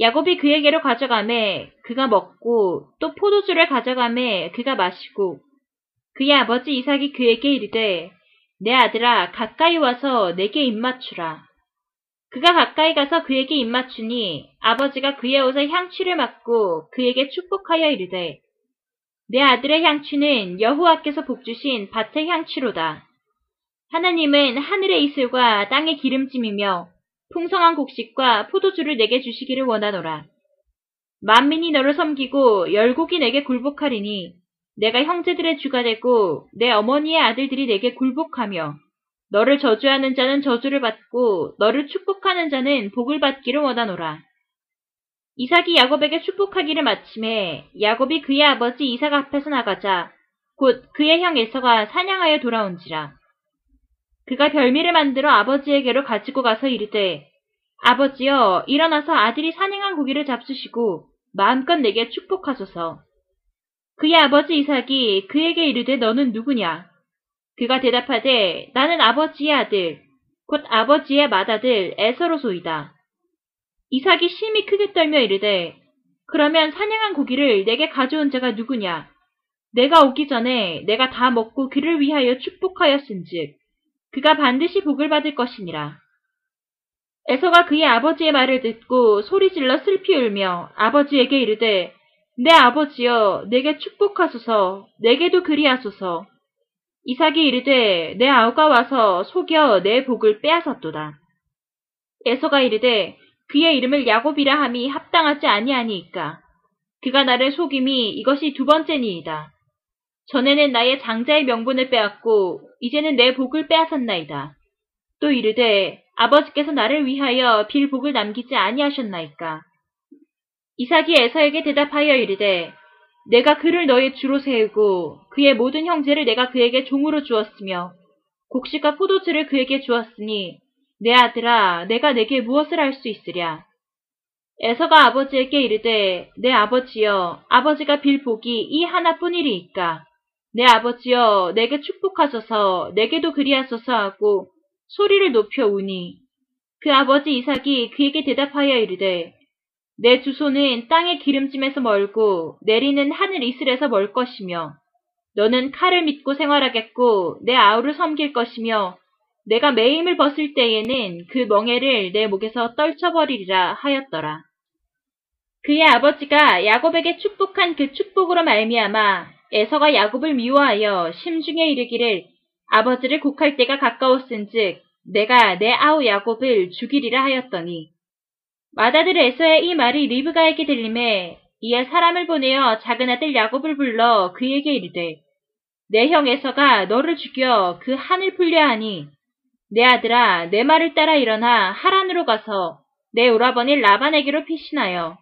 야곱이 그에게로 가져가매 그가 먹고 또 포도주를 가져가매 그가 마시고 그의 아버지 이삭이 그에게 이르되 내 아들아 가까이 와서 내게 입맞추라. 그가 가까이 가서 그에게 입맞추니 아버지가 그의 옷에 향취를 맡고 그에게 축복하여 이르되 내 아들의 향취는 여호와께서 복주신 밭의 향취로다. 하나님은 하늘의 이슬과 땅의 기름짐이며 풍성한 곡식과 포도주를 내게 주시기를 원하노라. 만민이 너를 섬기고 열국이 내게 굴복하리니 내가 형제들의 주가 되고 내 어머니의 아들들이 내게 굴복하며 너를 저주하는 자는 저주를 받고 너를 축복하는 자는 복을 받기를 원하노라. 이삭이 야곱에게 축복하기를 마침에 야곱이 그의 아버지 이삭 앞에서 나가자 곧 그의 형 에서가 사냥하여 돌아온지라. 그가 별미를 만들어 아버지에게로 가지고 가서 이르되 아버지여 일어나서 아들이 사냥한 고기를 잡수시고 마음껏 내게 축복하소서. 그의 아버지 이삭이 그에게 이르되 너는 누구냐? 그가 대답하되 나는 아버지의 아들 곧 아버지의 맏아들 에서로소이다. 이삭이 심히 크게 떨며 이르되 그러면 사냥한 고기를 내게 가져온 자가 누구냐? 내가 오기 전에 내가 다 먹고 그를 위하여 축복하였은즉 그가 반드시 복을 받을 것이니라. 에서가 그의 아버지의 말을 듣고 소리질러 슬피 울며 아버지에게 이르되 내 아버지여 내게 축복하소서 내게도 그리하소서 이삭이 이르되 내 아우가 와서 속여 내 복을 빼앗았도다. 에서가 이르되 그의 이름을 야곱이라 함이 합당하지 아니하니이까 그가 나를 속임이 이것이 두 번째니이다. 전에는 나의 장자의 명분을 빼앗고 이제는 내 복을 빼앗았나이다. 또 이르되 아버지께서 나를 위하여 빌 복을 남기지 아니하셨나이까. 이삭이 에서에게 대답하여 이르되 내가 그를 너의 주로 세우고 그의 모든 형제를 내가 그에게 종으로 주었으며 곡식과 포도주를 그에게 주었으니 내 아들아 내가 내게 무엇을 할 수 있으랴 에서가 아버지에게 이르되 내 아버지여 아버지가 빌 복이 이 하나뿐이리이까 내 아버지여 내게 축복하소서 내게도 그리하소서 하고 소리를 높여 우니 그 아버지 이삭이 그에게 대답하여 이르되 내 주소는 땅의 기름짐에서 멀고 내리는 하늘 이슬에서 멀 것이며 너는 칼을 믿고 생활하겠고 내 아우를 섬길 것이며 내가 매임을 벗을 때에는 그 멍에를 내 목에서 떨쳐버리리라 하였더라. 그의 아버지가 야곱에게 축복한 그 축복으로 말미암아 에서가 야곱을 미워하여 심중에 이르기를 아버지를 곡할 때가 가까웠은즉 내가 내 아우 야곱을 죽이리라 하였더니 마다들 에서의 이 말이 리브가에게 들림에 이에 사람을 보내어 작은 아들 야곱을 불러 그에게 이르되 내 형 에서가 너를 죽여 그 한을 풀려 하니 내 아들아 내 말을 따라 일어나 하란으로 가서 내 오라버니 라반에게로 피신하여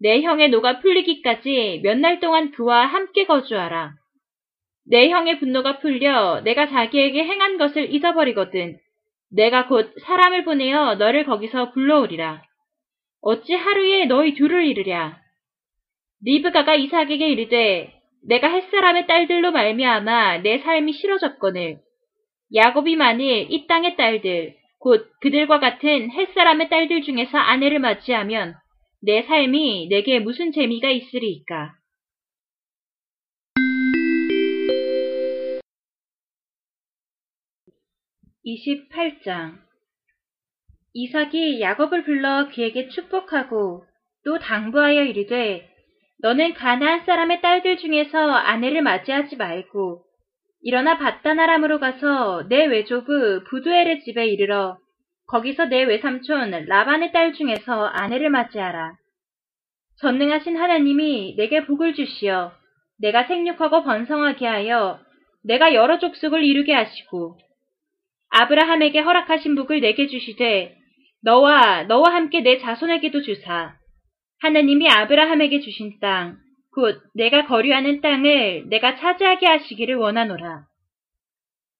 내 형의 노가 풀리기까지 몇 날 동안 그와 함께 거주하라. 내 형의 분노가 풀려 내가 자기에게 행한 것을 잊어버리거든 내가 곧 사람을 보내어 너를 거기서 불러오리라. 어찌 하루에 너희 둘을 이르랴. 리브가가 이삭에게 이르되 내가 햇사람의 딸들로 말미암아 내 삶이 싫어졌거늘 야곱이 만일 이 땅의 딸들 곧 그들과 같은 햇사람의 딸들 중에서 아내를 맞이하면 내 삶이 내게 무슨 재미가 있으리이까. (28장) 이삭이 야곱을 불러 그에게 축복하고 또 당부하여 이르되 너는 가나안 사람의 딸들 중에서 아내를 맞이하지 말고 일어나 바다나람으로 가서 내 외조부 부두엘의 집에 이르러 거기서 내 외삼촌 라반의 딸 중에서 아내를 맞이하라. 전능하신 하나님이 내게 복을 주시어 내가 생육하고 번성하게 하여 내가 여러 족속을 이루게 하시고 아브라함에게 허락하신 복을 내게 주시되 너와 너와 함께 내 자손에게도 주사 하나님이 아브라함에게 주신 땅 곧 내가 거류하는 땅을 내가 차지하게 하시기를 원하노라.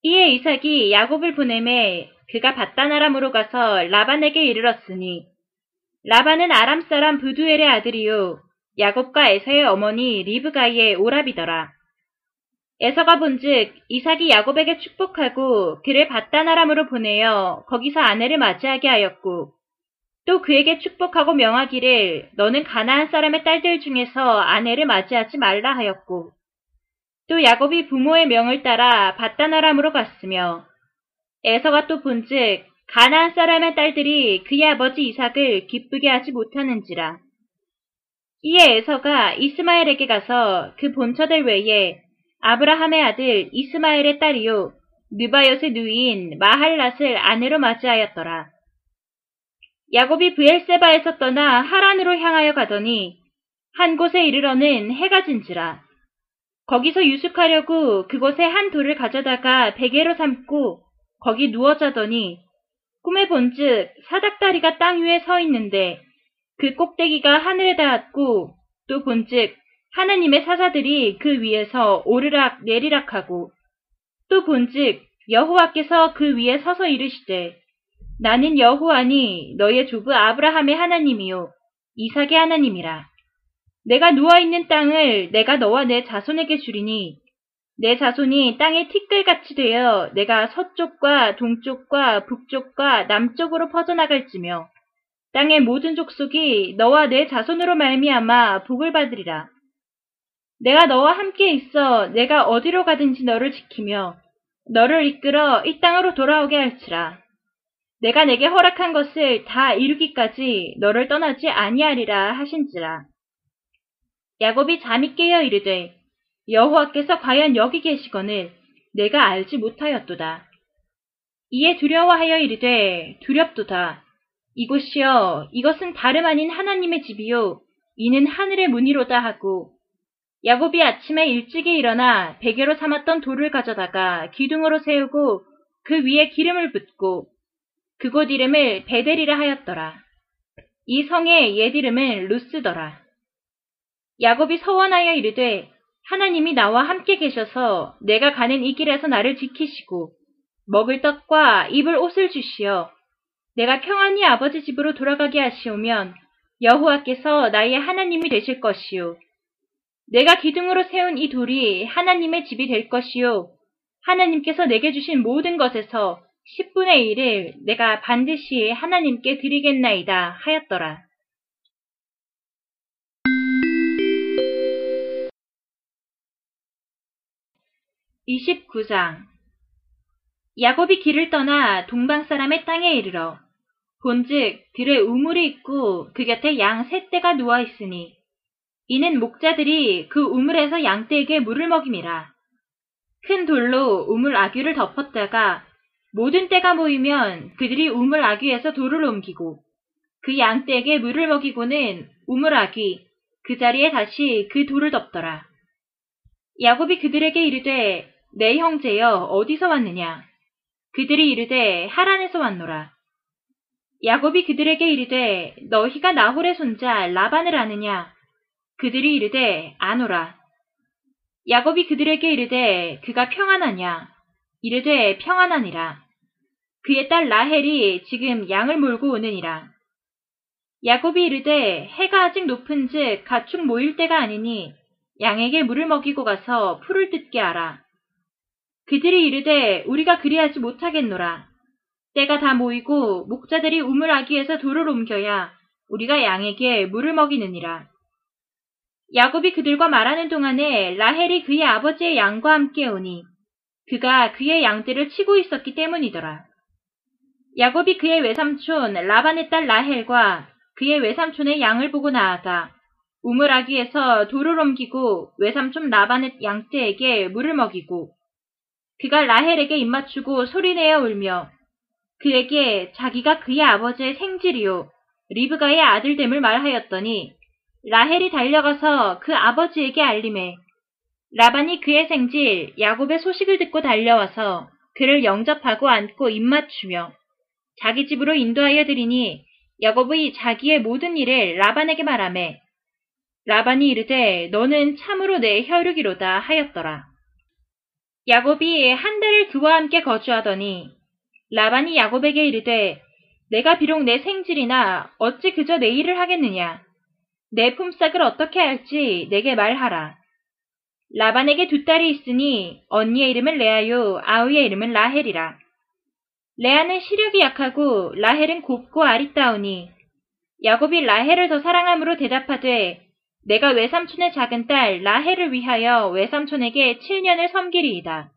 이에 이삭이 야곱을 보내매 그가 바다나람으로 가서 라반에게 이르렀으니 라반은 아람 사람 부두엘의 아들이요 야곱과 에서의 어머니 리브가의 오랍이더라. 에서가 본즉 이삭이 야곱에게 축복하고 그를 바다나람으로 보내어 거기서 아내를 맞이하게 하였고 또 그에게 축복하고 명하기를 너는 가나안 사람의 딸들 중에서 아내를 맞이하지 말라 하였고 또 야곱이 부모의 명을 따라 바다나람으로 갔으며 에서가 또 본즉 가나안 사람의 딸들이 그의 아버지 이삭을 기쁘게 하지 못하는지라. 이에 에서가 이스마엘에게 가서 그 본처들 외에 아브라함의 아들 이스마엘의 딸이요 느바엿의 누이인 마할랏을 아내로 맞이하였더라. 야곱이 브엘세바에서 떠나 하란으로 향하여 가더니 한 곳에 이르러는 해가 진지라. 거기서 유숙하려고 그곳에 한 돌을 가져다가 베개로 삼고 거기 누워 자더니 꿈에 본즉 사닥다리가 땅 위에 서 있는데 그 꼭대기가 하늘에 닿았고 또 본즉 하나님의 사자들이 그 위에서 오르락 내리락 하고 또 본즉 여호와께서 그 위에 서서 이르시되 나는 여호와니 너의 조부 아브라함의 하나님이요 이삭의 하나님이라. 내가 누워 있는 땅을 내가 너와 내 자손에게 주리니 내 자손이 땅의 티끌같이 되어 내가 서쪽과 동쪽과 북쪽과 남쪽으로 퍼져나갈지며 땅의 모든 족속이 너와 내 자손으로 말미암아 복을 받으리라. 내가 너와 함께 있어 내가 어디로 가든지 너를 지키며 너를 이끌어 이 땅으로 돌아오게 할지라. 내가 내게 허락한 것을 다 이루기까지 너를 떠나지 아니하리라 하신지라. 야곱이 잠이 깨어 이르되 여호와께서 과연 여기 계시거늘 내가 알지 못하였도다. 이에 두려워하여 이르되 두렵도다. 이곳이여 이것은 다름 아닌 하나님의 집이요 이는 하늘의 문이로다 하고 야곱이 아침에 일찍이 일어나 베개로 삼았던 돌을 가져다가 기둥으로 세우고 그 위에 기름을 붓고 그곳 이름을 베델이라 하였더라. 이 성의 옛 이름은 루스더라. 야곱이 서원하여 이르되 하나님이 나와 함께 계셔서 내가 가는 이 길에서 나를 지키시고 먹을 떡과 입을 옷을 주시어 내가 평안히 아버지 집으로 돌아가게 하시오면 여호와께서 나의 하나님이 되실 것이요 내가 기둥으로 세운 이 돌이 하나님의 집이 될 것이요 하나님께서 내게 주신 모든 것에서 10분의 1을 내가 반드시 하나님께 드리겠나이다 하였더라. 29장 야곱이 길을 떠나 동방 사람의 땅에 이르러 본즉 들에 우물이 있고 그 곁에 양 세 떼가 누워 있으니 이는 목자들이 그 우물에서 양 떼에게 물을 먹임이라. 큰 돌로 우물 아귀를 덮었다가 모든 때가 모이면 그들이 우물 아귀에서 돌을 옮기고 그 양 떼에게 물을 먹이고는 우물 아귀 그 자리에 다시 그 돌을 덮더라. 야곱이 그들에게 이르되 내 형제여 어디서 왔느냐? 그들이 이르되 하란에서 왔노라. 야곱이 그들에게 이르되 너희가 나홀의 손자 라반을 아느냐? 그들이 이르되 아노라. 야곱이 그들에게 이르되 그가 평안하냐? 이르되 평안하니라. 그의 딸 라헬이 지금 양을 몰고 오느니라. 야곱이 이르되 해가 아직 높은즉 가축 모일 때가 아니니 양에게 물을 먹이고 가서 풀을 뜯게 하라. 그들이 이르되 우리가 그리하지 못하겠노라. 때가 다 모이고 목자들이 우물 아기에서 돌을 옮겨야 우리가 양에게 물을 먹이느니라. 야곱이 그들과 말하는 동안에 라헬이 그의 아버지의 양과 함께 오니 그가 그의 양들을 치고 있었기 때문이더라. 야곱이 그의 외삼촌 라반의 딸 라헬과 그의 외삼촌의 양을 보고 나아가 우물 아기에서 돌을 옮기고 외삼촌 라반의 양떼에게 물을 먹이고 그가 라헬에게 입맞추고 소리내어 울며 그에게 자기가 그의 아버지의 생질이요 리브가의 아들됨을 말하였더니 라헬이 달려가서 그 아버지에게 알림해 라반이 그의 생질 야곱의 소식을 듣고 달려와서 그를 영접하고 안고 입맞추며 자기 집으로 인도하여 드리니 야곱의 자기의 모든 일을 라반에게 말하매 라반이 이르되 너는 참으로 내 혈육이로다 하였더라. 야곱이 한 달을 그와 함께 거주하더니 라반이 야곱에게 이르되 내가 비록 내 생질이나 어찌 그저 내 일을 하겠느냐 내 품삯을 어떻게 할지 내게 말하라. 라반에게 두 딸이 있으니 언니의 이름은 레아요 아우의 이름은 라헬이라. 레아는 시력이 약하고 라헬은 곱고 아리따우니 야곱이 라헬을 더 사랑함으로 대답하되 내가 외삼촌의 작은 딸 라헬을 위하여 외삼촌에게 7년을 섬기리이다.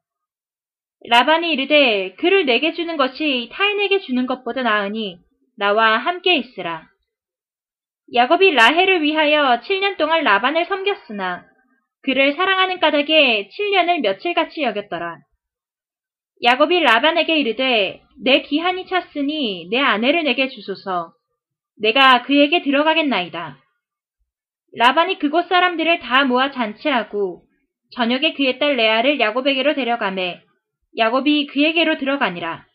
라반이 이르되 그를 내게 주는 것이 타인에게 주는 것보다 나으니 나와 함께 있으라. 야곱이 라헬을 위하여 7년 동안 라반을 섬겼으나 그를 사랑하는 까닭에 7년을 며칠같이 여겼더라. 야곱이 라반에게 이르되 내 기한이 찼으니 내 아내를 내게 주소서. 내가 그에게 들어가겠나이다. 라반이 그곳 사람들을 다 모아 잔치하고 저녁에 그의 딸 레아를 야곱에게로 데려가매 야곱이 그에게로 들어가니라.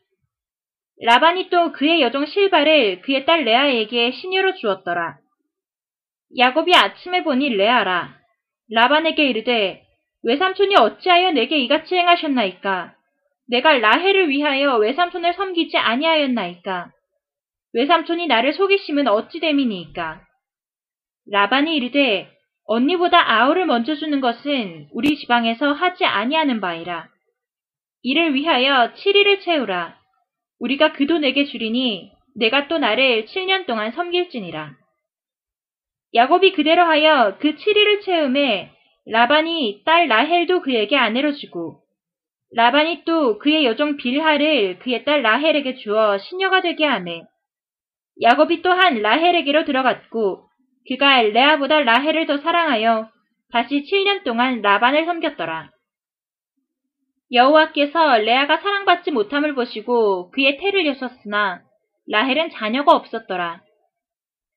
라반이 또 그의 여종 실바를 그의 딸 레아에게 시녀로 주었더라. 야곱이 아침에 보니 레아라. 라반에게 이르되 외삼촌이 어찌하여 내게 이같이 행하셨나이까? 내가 라헬을 위하여 외삼촌을 섬기지 아니하였나이까? 외삼촌이 나를 속이심은 어찌 됨이니이까? 라반이 이르되 언니보다 아우를 먼저 주는 것은 우리 지방에서 하지 아니하는 바이라. 이를 위하여 7일을 채우라. 우리가 그돈 내게 주리니 내가 또 나를 7년 동안 섬길지니라. 야곱이 그대로 하여 그 7일을 채움에 라반이 딸 라헬도 그에게 아내로 주고 라반이 또 그의 여종 빌하를 그의 딸 라헬에게 주어 시녀가 되게 하매 야곱이 또한 라헬에게로 들어갔고 그가 레아보다 라헬을 더 사랑하여 다시 7년 동안 라반을 섬겼더라. 여호와께서 레아가 사랑받지 못함을 보시고 그의 태를 여셨으나 라헬은 자녀가 없었더라.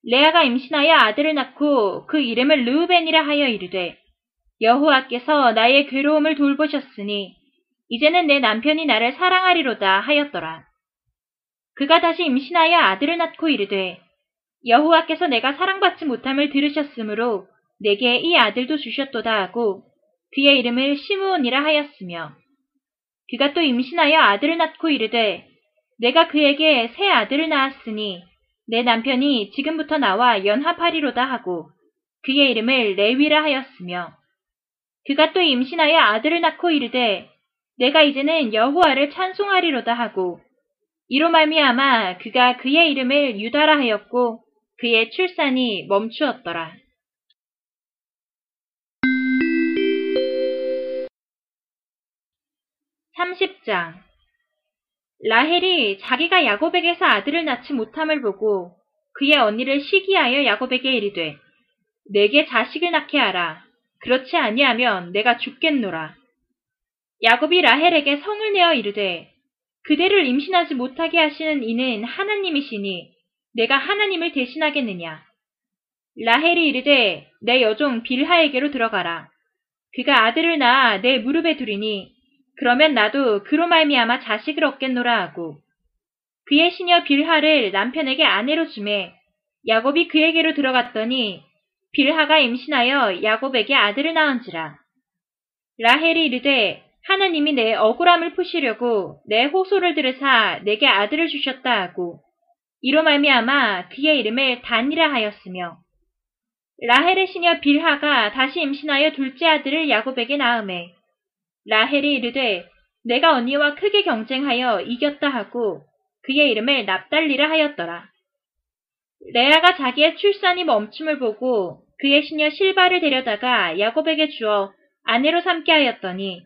레아가 임신하여 아들을 낳고 그 이름을 르우벤이라 하여 이르되 여호와께서 나의 괴로움을 돌보셨으니 이제는 내 남편이 나를 사랑하리로다 하였더라. 그가 다시 임신하여 아들을 낳고 이르되 여호와께서 내가 사랑받지 못함을 들으셨으므로 내게 이 아들도 주셨도다 하고 그의 이름을 시므온이라 하였으며 그가 또 임신하여 아들을 낳고 이르되 내가 그에게 새 아들을 낳았으니 내 남편이 지금부터 나와 연합하리로다 하고 그의 이름을 레위라 하였으며 그가 또 임신하여 아들을 낳고 이르되 내가 이제는 여호와를 찬송하리로다 하고 이로 말미암아 그가 그의 이름을 유다라 하였고 그의 출산이 멈추었더라. 30장 라헬이 자기가 야곱에게서 아들을 낳지 못함을 보고 그의 언니를 시기하여 야곱에게 이르되 내게 자식을 낳게 하라. 그렇지 아니하면 내가 죽겠노라. 야곱이 라헬에게 성을 내어 이르되 그대를 임신하지 못하게 하시는 이는 하나님이시니 내가 하나님을 대신하겠느냐. 라헬이 이르되 내 여종 빌하에게로 들어가라. 그가 아들을 낳아 내 무릎에 두리니 그러면 나도 그로 말미암아 자식을 얻겠노라 하고 그의 시녀 빌하를 남편에게 아내로 주매 야곱이 그에게로 들어갔더니 빌하가 임신하여 야곱에게 아들을 낳은지라. 라헬이 이르되 하나님이 내 억울함을 푸시려고 내 호소를 들으사 내게 아들을 주셨다 하고 이로 말미암아 그의 이름을 단이라 하였으며 라헬의 시녀 빌하가 다시 임신하여 둘째 아들을 야곱에게 낳음에 라헬이 이르되 내가 언니와 크게 경쟁하여 이겼다 하고 그의 이름을 납달리라 하였더라. 레아가 자기의 출산이 멈춤을 보고 그의 시녀 실바를 데려다가 야곱에게 주어 아내로 삼게 하였더니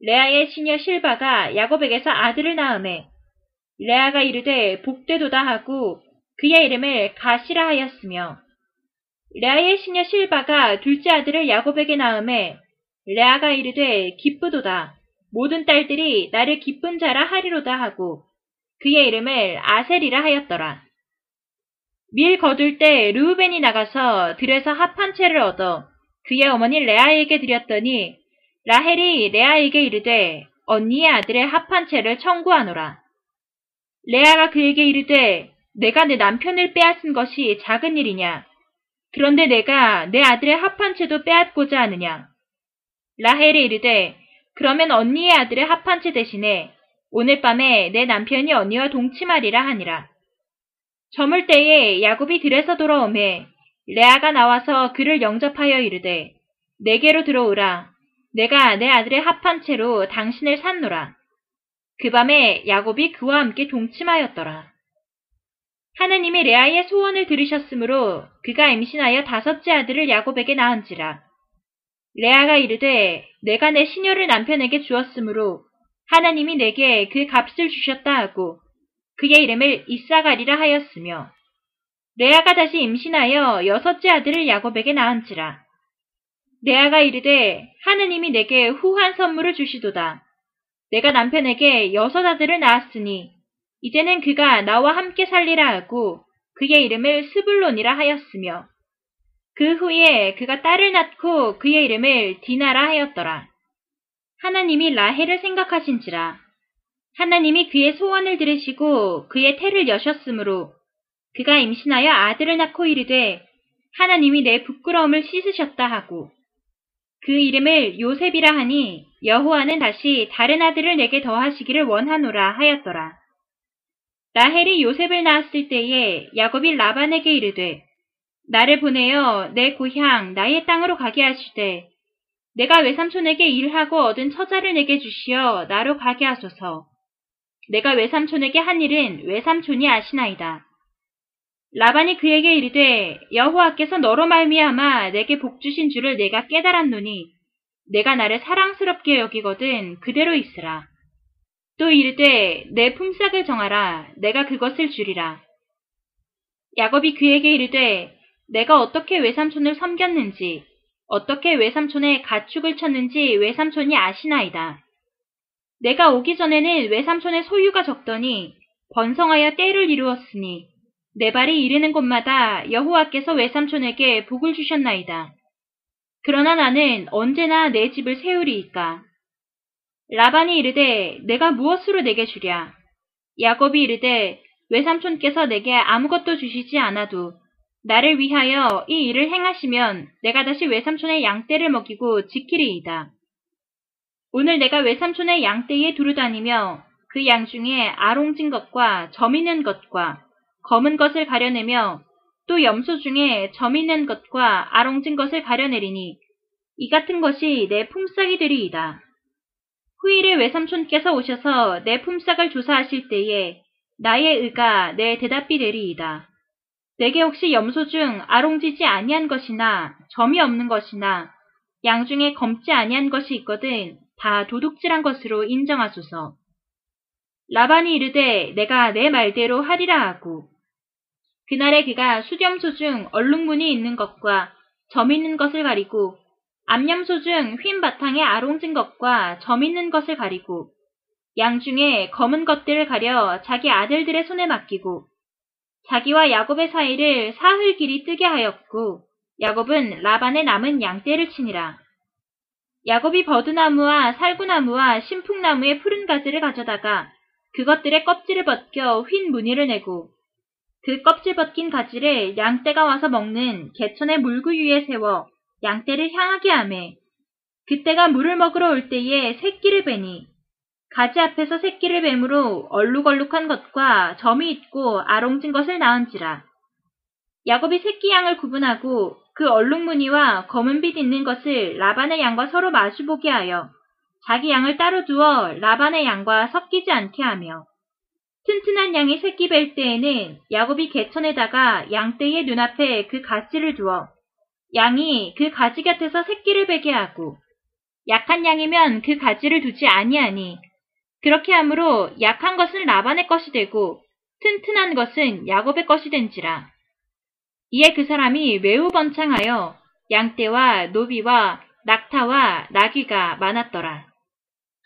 레아의 시녀 실바가 야곱에게서 아들을 낳음에 레아가 이르되 복되도다 하고 그의 이름을 가시라 하였으며 레아의 시녀 실바가 둘째 아들을 야곱에게 낳음에 레아가 이르되 기쁘도다 모든 딸들이 나를 기쁜 자라 하리로다 하고 그의 이름을 아셀이라 하였더라. 밀 거둘 때 르우벤이 나가서 들에서 합한 채를 얻어 그의 어머니 레아에게 드렸더니 라헬이 레아에게 이르되 언니의 아들의 합한 채를 청구하노라. 레아가 그에게 이르되 내가 내 남편을 빼앗은 것이 작은 일이냐? 그런데 내가 내 아들의 합한 채도 빼앗고자 하느냐? 라헬이 이르되 그러면 언니의 아들의 합한 채 대신에 오늘 밤에 내 남편이 언니와 동침하리라 하니라. 저물 때에 야곱이 들에서 돌아오매 레아가 나와서 그를 영접하여 이르되 내게로 들어오라. 내가 내 아들의 합한 채로 당신을 산노라. 그 밤에 야곱이 그와 함께 동침하였더라. 하느님이 레아의 소원을 들으셨으므로 그가 임신하여 다섯째 아들을 야곱에게 낳은지라. 레아가 이르되 내가 내 시녀를 남편에게 주었으므로 하나님이 내게 그 값을 주셨다 하고 그의 이름을 이사가리라 하였으며 레아가 다시 임신하여 여섯째 아들을 야곱에게 낳은지라. 레아가 이르되 하느님이 내게 후한 선물을 주시도다. 내가 남편에게 여섯 아들을 낳았으니 이제는 그가 나와 함께 살리라 하고 그의 이름을 스불론이라 하였으며 그 후에 그가 딸을 낳고 그의 이름을 디나라 하였더라. 하나님이 라헬을 생각하신지라. 하나님이 그의 소원을 들으시고 그의 태를 여셨으므로 그가 임신하여 아들을 낳고 이르되 하나님이 내 부끄러움을 씻으셨다 하고 그 이름을 요셉이라 하니 여호와는 다시 다른 아들을 내게 더하시기를 원하노라 하였더라. 라헬이 요셉을 낳았을 때에 야곱이 라반에게 이르되 나를 보내어 내 고향 나의 땅으로 가게 하시되 내가 외삼촌에게 일하고 얻은 처자를 내게 주시어 나로 가게 하소서. 내가 외삼촌에게 한 일은 외삼촌이 아시나이다. 라반이 그에게 이르되 여호와께서 너로 말미암아 내게 복 주신 줄을 내가 깨달았노니 내가 나를 사랑스럽게 여기거든 그대로 있으라. 또 이르되 내 품삯을 정하라 내가 그것을 주리라. 야곱이 그에게 이르되 내가 어떻게 외삼촌을 섬겼는지, 어떻게 외삼촌의 가축을 쳤는지 외삼촌이 아시나이다. 내가 오기 전에는 외삼촌의 소유가 적더니 번성하여 때를 이루었으니 내 발이 이르는 곳마다 여호와께서 외삼촌에게 복을 주셨나이다. 그러나 나는 언제나 내 집을 세우리이까. 라반이 이르되 내가 무엇으로 내게 주랴. 야곱이 이르되 외삼촌께서 내게 아무것도 주시지 않아도 나를 위하여 이 일을 행하시면 내가 다시 외삼촌의 양떼를 먹이고 지키리이다. 오늘 내가 외삼촌의 양떼에 두루 다니며 그 양 중에 아롱진 것과 점 있는 것과 검은 것을 가려내며 또 염소 중에 점 있는 것과 아롱진 것을 가려내리니 이 같은 것이 내 품삯이 되리이다. 후일에 외삼촌께서 오셔서 내 품삯을 조사하실 때에 나의 의가 내 대답이 되리이다. 내게 혹시 염소 중 아롱지지 아니한 것이나 점이 없는 것이나 양 중에 검지 아니한 것이 있거든 다 도둑질한 것으로 인정하소서. 라반이 이르되 내가 내 말대로 하리라 하고 그날에 그가 수염소 중 얼룩무늬 있는 것과 점 있는 것을 가리고 암염소 중 휜 바탕에 아롱진 것과 점 있는 것을 가리고 양 중에 검은 것들을 가려 자기 아들들의 손에 맡기고 자기와 야곱의 사이를 사흘 길이 뜨게 하였고 야곱은 라반의 남은 양떼를 치니라. 야곱이 버드나무와 살구나무와 신풍나무의 푸른 가지를 가져다가 그것들의 껍질을 벗겨 휜 무늬를 내고 그 껍질 벗긴 가지를 양떼가 와서 먹는 개천의 물구 위에 세워 양떼를 향하게 하매 그때가 물을 먹으러 올 때에 새끼를 베니 가지 앞에서 새끼를 뱀으로 얼룩얼룩한 것과 점이 있고 아롱진 것을 낳은지라. 야곱이 새끼 양을 구분하고 그 얼룩 무늬와 검은빛 있는 것을 라반의 양과 서로 마주보게 하여 자기 양을 따로 두어 라반의 양과 섞이지 않게 하며 튼튼한 양이 새끼 뵐 때에는 야곱이 개천에다가 양떼의 눈앞에 그 가지를 두어 양이 그 가지 곁에서 새끼를 베게 하고 약한 양이면 그 가지를 두지 아니하니 그렇게 함으로 약한 것은 라반의 것이 되고 튼튼한 것은 야곱의 것이 된지라. 이에 그 사람이 매우 번창하여 양떼와 노비와 낙타와 나귀가 많았더라.